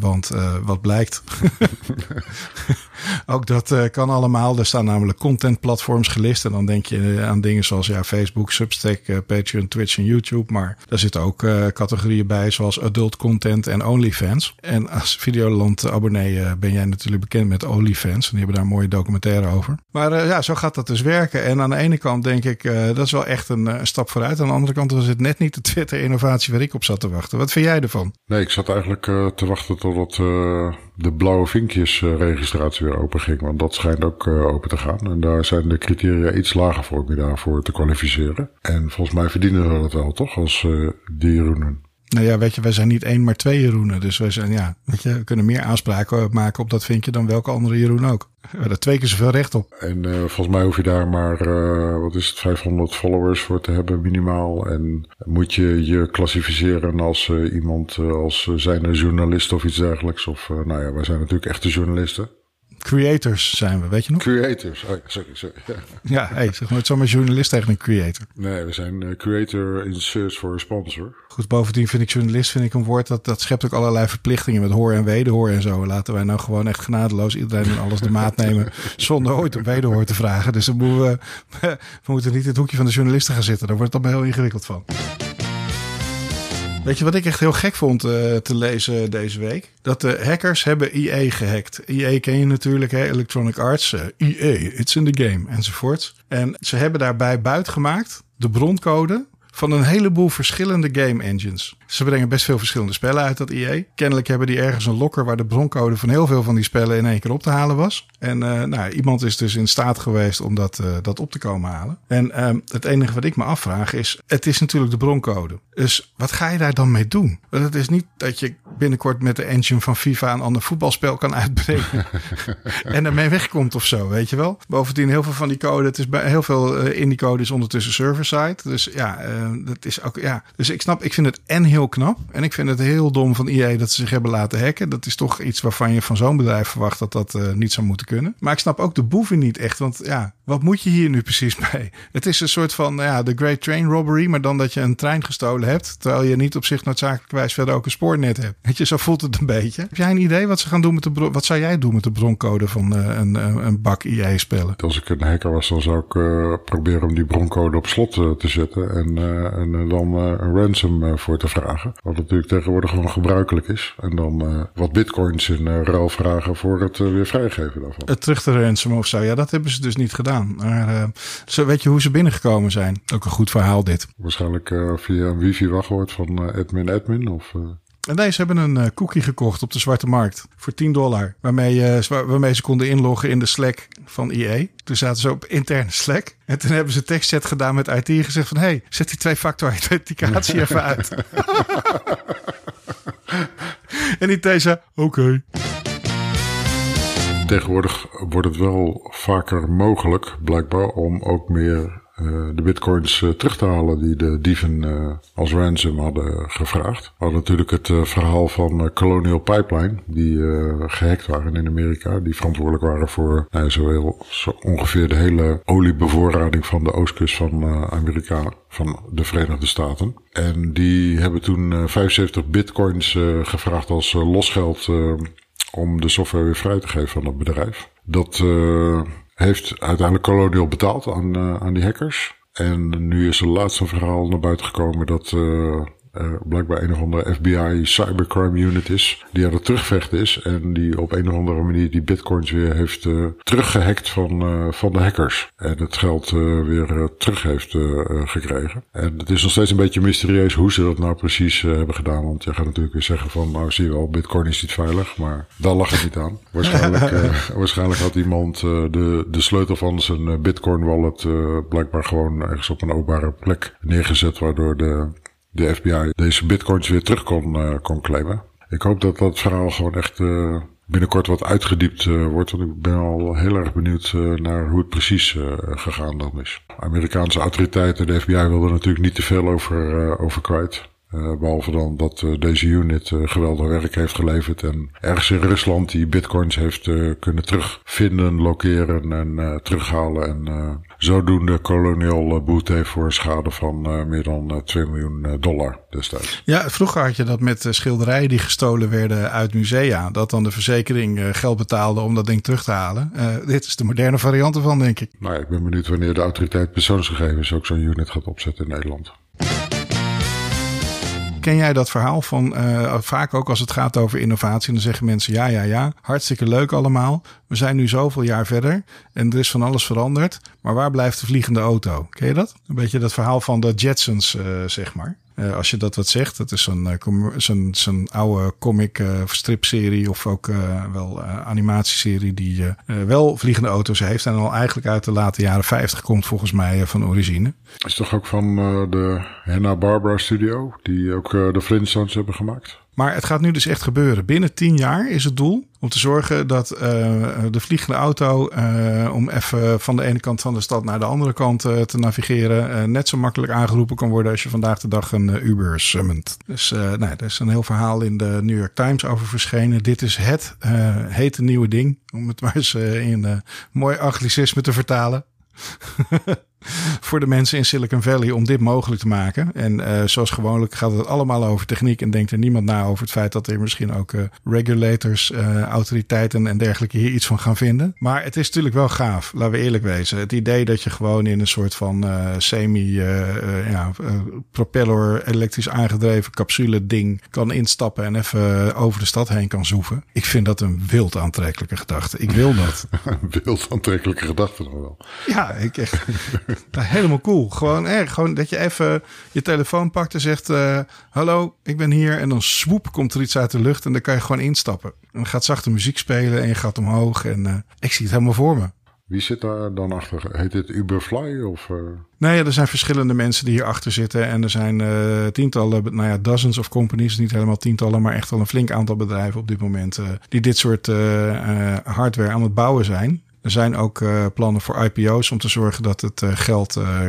want wat blijkt. Ook dat kan allemaal. Er staan namelijk contentplatforms gelist. En dan denk je aan dingen zoals ja, Facebook, Substack, Patreon. Twitch en YouTube. Maar daar zitten ook uh, categorieën bij zoals adult content en OnlyFans. En als Videoland abonnee uh, ben jij natuurlijk bekend met OnlyFans. En die hebben daar mooie documentaire over. Maar uh, ja, zo gaat dat dus werken. En aan de ene kant denk ik, dat is wel echt een, een, stap vooruit. Aan de andere kant was het net niet de Twitter-innovatie waar ik op zat te wachten. Wat vind jij ervan? Nee, ik zat eigenlijk te wachten totdat de blauwe vinkjes registratie weer open ging. Want dat schijnt ook open te gaan. En daar zijn de criteria iets lager voor om je daarvoor te kwalificeren. En volgens mij verdienen we dat wel, toch? Als uh, dieroenen. Nou ja, weet je, wij zijn niet één, maar twee Jeroenen. Dus wij zijn, ja, weet je, we kunnen meer aanspraken maken op dat vinkje dan welke andere Jeroen ook. We hebben er twee keer zoveel recht op. En uh, volgens mij hoef je daar maar, uh, wat is het, 500 followers voor te hebben minimaal. En moet je je klassificeren als uh, iemand, als zijn journalist of iets dergelijks. Of, nou ja, wij zijn natuurlijk echte journalisten. Creators zijn we, weet je nog? Creators, oh, sorry, sorry. Ja, ja hey, zeg maar het zomaar journalist tegen een creator. Nee, we zijn creator in search for a sponsor. Bovendien vind ik journalist vind ik een woord dat, dat schept ook allerlei verplichtingen met hoor en wederhoor en zo. Laten wij nou gewoon echt genadeloos iedereen en alles de maat nemen zonder ooit een wederhoor te vragen. Dus dan moeten we, we moeten niet in het hoekje van de journalisten gaan zitten. Daar wordt het dan heel ingewikkeld van. Weet je wat ik echt heel gek vond uh, te lezen deze week? Dat de hackers hebben EA gehackt. EA ken je natuurlijk, hè? Electronic Arts. Uh, EA, it's in the game, enzovoort. En ze hebben daarbij buitgemaakt de broncode van een heleboel verschillende game engines. Ze brengen best veel verschillende spellen uit dat EA. Kennelijk hebben die ergens een locker waar de broncode van heel veel van die spellen in één keer op te halen was. En uh, nou, iemand is dus in staat geweest om dat, uh, dat op te komen halen. En um, het enige wat ik me afvraag is, het is natuurlijk de broncode. Dus wat ga je daar dan mee doen? Want het is niet dat je binnenkort met de engine van FIFA een ander voetbalspel kan uitbreken. en ermee wegkomt of zo, weet je wel. Bovendien heel veel van die code, het is bij heel veel uh, in die code is ondertussen server-side. Dus ja, dat is ook, ja. Dus ik snap, ik vind het en heel knap. En ik vind het heel dom van EA dat ze zich hebben laten hacken. Dat is toch iets waarvan je van zo'n bedrijf verwacht dat dat uh, niet zou moeten kunnen. Maar ik snap ook de boeven niet echt. Want ja, wat moet je hier nu precies mee? Het is een soort van ja, de Great Train Robbery, maar dan dat je een trein gestolen hebt. Terwijl je niet op zich noodzakelijkwijs verder ook een spoornet hebt. Weet je, zo voelt het een beetje. Heb jij een idee wat ze gaan doen met de bron? Wat zou jij doen met de broncode van uh, een, een bak EA spellen? Als ik een hacker was, dan zou ik uh, proberen om die broncode op slot uh, te zetten. En, en dan een ransom voor te vragen. Wat natuurlijk tegenwoordig gewoon gebruikelijk is. En dan wat bitcoins in ruil vragen voor het weer vrijgeven daarvan. Het terug te ransom of zo. Ja, dat hebben ze dus niet gedaan. Maar zo weet je hoe ze binnengekomen zijn. Ook een goed verhaal dit. Waarschijnlijk via een wifi-wachtwoord van admin admin of... En deze hebben een uh, cookie gekocht op de zwarte markt voor 10 dollar. Waarmee, uh, waarmee ze konden inloggen in de Slack van EA. Toen zaten ze op interne Slack. En toen hebben ze tekstchat gedaan met IT en gezegd van... hé, hey, zet die twee-factor authenticatie even uit. en IT zei, oké. Okay tegenwoordig wordt het wel vaker mogelijk, blijkbaar, om ook meer de bitcoins uh, terug te halen die de dieven uh, als ransom hadden gevraagd. We hadden natuurlijk het verhaal van Colonial Pipeline, die gehackt waren in Amerika, die verantwoordelijk waren voor nou, zo ongeveer de hele oliebevoorrading van de oostkust van Amerika, van de Verenigde Staten. En die hebben toen 75 bitcoins gevraagd als losgeld om de software weer vrij te geven van het bedrijf. Dat uh, heeft uiteindelijk Colonial betaald aan, uh, aan die hackers. En nu is er laatst een verhaal naar buiten gekomen dat uh, uh, blijkbaar een of andere FBI cybercrime unit is. Die aan het terugvechten is. En die op een of andere manier die bitcoins weer heeft uh, teruggehackt van, uh, van de hackers. En het geld weer terug heeft gekregen. En het is nog steeds een beetje mysterieus hoe ze dat nou precies hebben gedaan. Want je gaat natuurlijk weer zeggen van nou zie je wel, bitcoin is niet veilig. Maar daar lag het niet aan. Waarschijnlijk, waarschijnlijk had iemand de, de sleutel van zijn bitcoin wallet blijkbaar gewoon ergens op een openbare plek neergezet. Waardoor de de FBI deze bitcoins weer terug kon, uh, kon claimen. Ik hoop dat dat verhaal gewoon echt uh, binnenkort wat uitgediept uh, wordt. Want ik ben al heel erg benieuwd naar hoe het precies gegaan dan is. Amerikaanse autoriteiten, de FBI wilden natuurlijk niet te veel over, over kwijt. Uh, behalve dan dat uh, deze unit uh, geweldig werk heeft geleverd en ergens in Rusland die bitcoins heeft kunnen terugvinden, lokeren en terughalen. En zodoende Colonial boet heeft voor een schade van meer dan 2 miljoen dollar destijds. Ja, vroeger had je dat met schilderijen die gestolen werden uit musea. Dat dan de verzekering geld betaalde om dat ding terug te halen. dit is de moderne variant ervan, denk ik. Nou, ik ben benieuwd wanneer de autoriteit persoonsgegevens ook zo'n unit gaat opzetten in Nederland. Ken jij dat verhaal van uh, vaak ook als het gaat over innovatie? Dan zeggen mensen ja, ja, ja, hartstikke leuk allemaal. We zijn nu zoveel jaar verder en er is van alles veranderd. Maar waar blijft de vliegende auto? Ken je dat? Een beetje dat verhaal van de Jetsons, uh, zeg maar. Uh, als je dat wat zegt, dat is zo'n zo'n oude comic uh, stripserie of ook wel animatieserie die wel vliegende auto's heeft en al eigenlijk uit de late jaren 50 komt volgens mij van origine. Is toch ook van de Hanna-Barbera studio die ook de Flintstones hebben gemaakt? Maar het gaat nu dus echt gebeuren. Binnen tien jaar is het doel om te zorgen dat uh, de vliegende auto, uh, om even van de ene kant van de stad naar de andere kant uh, te navigeren, net zo makkelijk aangeroepen kan worden als je vandaag de dag een Uber summont. Dus nou, er is een heel verhaal in de New York Times over verschenen. Dit is het hete nieuwe ding, om het maar eens in mooi anglicisme te vertalen. voor de mensen in Silicon Valley om dit mogelijk te maken. En uh, zoals gewoonlijk gaat het allemaal over techniek en denkt er niemand na over het feit dat er misschien ook uh, regulators, uh, autoriteiten en dergelijke hier iets van gaan vinden. Maar het is natuurlijk wel gaaf, laten we eerlijk wezen. Het idee dat je gewoon in een soort van semi ja, propeller elektrisch aangedreven capsule ding kan instappen en even over de stad heen kan zoeven. Ik vind dat een wild aantrekkelijke gedachte. Ik wil dat. een wild aantrekkelijke gedachte nog wel. Ja, ik echt. helemaal cool. Gewoon, eh, gewoon dat je even je telefoon pakt en zegt: uh, Hallo, ik ben hier. En dan swoep komt er iets uit de lucht en dan kan je gewoon instappen. En dan gaat zachte muziek spelen en je gaat omhoog. En uh, ik zie het helemaal voor me. Wie zit daar dan achter? Heet het Uberfly? Of, uh... Nee, er zijn verschillende mensen die hierachter zitten. En er zijn uh, tientallen, nou ja, dozens of companies. Niet helemaal tientallen, maar echt wel een flink aantal bedrijven op dit moment. Uh, die dit soort hardware aan het bouwen zijn. Er zijn ook uh, plannen voor IPO's om te zorgen dat het uh, geld uh,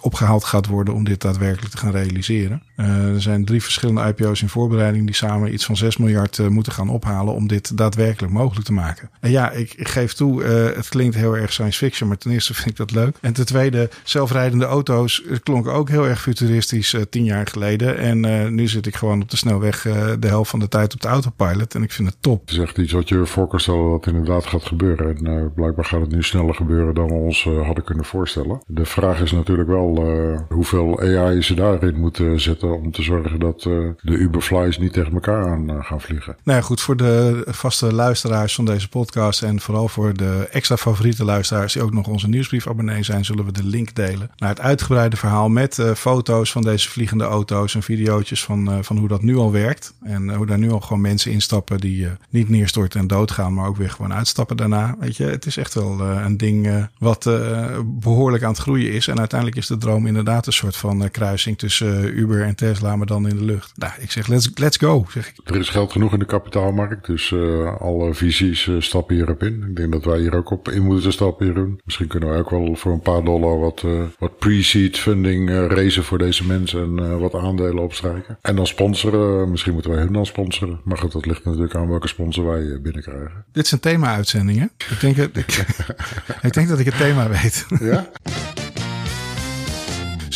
opgehaald gaat worden om dit daadwerkelijk te gaan realiseren. er zijn drie verschillende IPO's in voorbereiding die samen iets van 6 miljard moeten gaan ophalen om dit daadwerkelijk mogelijk te maken. En ja, ik, geef toe, het klinkt heel erg science fiction, maar ten eerste vind ik dat leuk. En ten tweede, zelfrijdende auto's klonken ook heel erg futuristisch tien jaar geleden. En nu zit ik gewoon op de snelweg de helft van de tijd op de autopilot en ik vind het top. Het is echt iets wat je voor kan dat inderdaad gaat gebeuren. En blijkbaar gaat het nu sneller gebeuren dan we ons uh, hadden kunnen voorstellen. De vraag is natuurlijk wel uh, hoeveel AI ze daarin moeten zetten om te zorgen dat uh, de Uberflies niet tegen elkaar aan gaan vliegen. Nou ja, goed, voor de vaste luisteraars van deze podcast en vooral voor de extra favoriete luisteraars die ook nog onze nieuwsbriefabonnee zijn, zullen we de link delen naar het uitgebreide verhaal met foto's van deze vliegende auto's en videootjes van, van hoe dat nu al werkt. En hoe daar nu al gewoon mensen instappen die niet neerstorten en doodgaan, maar ook weer gewoon uitstappen daarna. Weet je, het is echt wel uh, een ding uh, wat uh, behoorlijk aan het groeien is. En uiteindelijk is de droom inderdaad een soort van kruising tussen Uber en Tesla, maar dan in de lucht. Nou, ik zeg let's, let's go. Zeg ik. Er is geld genoeg in de kapitaalmarkt, dus alle visies stappen hierop in. Ik denk dat wij hier ook op in moeten stappen, Jeroen. Misschien kunnen wij ook wel voor een paar dollar wat, wat pre-seed funding raisen voor deze mensen en wat aandelen opstrijken. En dan sponsoren. Misschien moeten wij hun dan sponsoren. Maar goed, dat ligt natuurlijk aan welke sponsor wij binnenkrijgen. Dit is een thema-uitzending, hè? Ik denk, ik, ik denk dat ik het thema weet. Ja?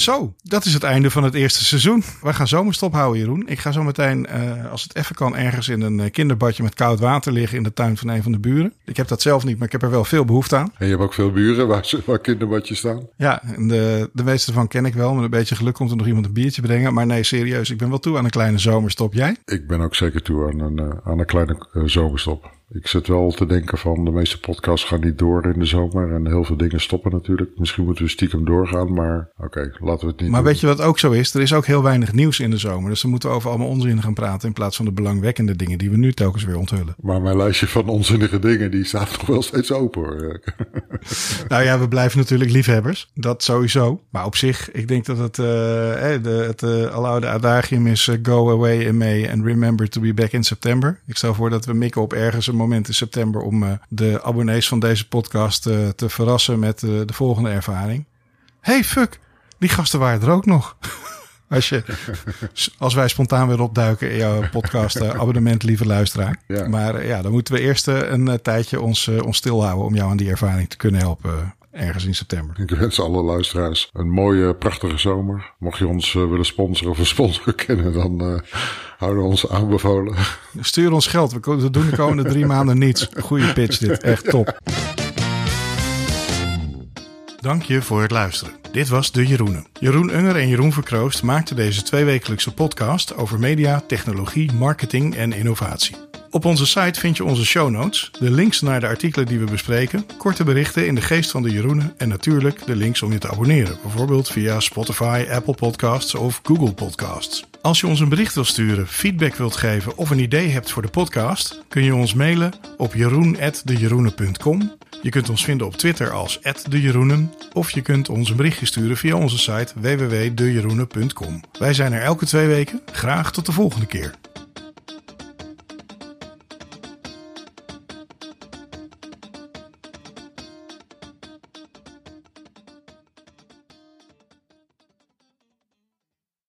Zo, dat is het einde van het eerste seizoen. We gaan zomerstop houden, Jeroen. Ik ga zo meteen, uh, als het even kan, ergens in een eh, kinderbadje met koud water liggen in de tuin van een van de buren. Ik heb dat zelf niet, maar ik heb er wel veel behoefte aan. En je hebt ook veel buren waar, waar kinderbadjes staan? Ja, en de, de meeste van ken ik wel. Met een beetje geluk komt er nog iemand een biertje brengen. Maar nee, serieus, ik ben wel toe aan een kleine zomerstop. Jij? Ik ben ook zeker toe aan een, uh, aan een kleine zomerstop. Ik zit wel te denken van de meeste podcasts gaan niet door in de zomer. En heel veel dingen stoppen natuurlijk. Misschien moeten we stiekem doorgaan, maar oké, laten we het niet Maar weet je wat ook zo is? Er is ook heel weinig nieuws in de zomer. Dus we moeten over allemaal onzin gaan praten in plaats van de belangwekkende dingen die we nu telkens weer onthullen. Maar mijn lijstje van onzinnige dingen, die staat nog wel steeds open hoor. nou ja, we blijven natuurlijk liefhebbers. Dat sowieso. Maar op zich, ik denk dat het, uh, de, het uh, aloude adagium is uh, go away in May and remember to be back in September. Ik stel voor dat we mikken op ergens een moment in september om uh, de abonnees van deze podcast uh, te verrassen met uh, de volgende ervaring. Hey, fuck, die gasten waren er ook nog. Als, je, als wij spontaan weer opduiken in jouw podcast, abonnement, lieve luisteraar. Ja. Maar ja, dan moeten we eerst een tijdje ons, ons stilhouden om jou aan die ervaring te kunnen helpen ergens in september. Ik wens alle luisteraars een mooie, prachtige zomer. Mocht je ons uh, willen sponsoren of een sponsor kennen, dan uh, houden we ons aanbevolen. Stuur ons geld. We doen de komende drie maanden niets. Goeie pitch dit. Echt top. Dank je voor het luisteren. Dit was De Jeroenen. Jeroen Unger en Jeroen Verkroost maakten deze tweewekelijkse podcast over media, technologie, marketing en innovatie. Op onze site vind je onze show notes, de links naar de artikelen die we bespreken, korte berichten in de geest van de Jeroenen en natuurlijk de links om je te abonneren, bijvoorbeeld via Spotify, Apple Podcasts of Google Podcasts. Als je ons een bericht wilt sturen, feedback wilt geven of een idee hebt voor de podcast, kun je ons mailen op jeroen.dejeroenen.com. Je kunt ons vinden op Twitter als @dejeroenen of je kunt ons een berichtje sturen via onze site www.dejeroenen.com. Wij zijn er elke twee weken. Graag tot de volgende keer.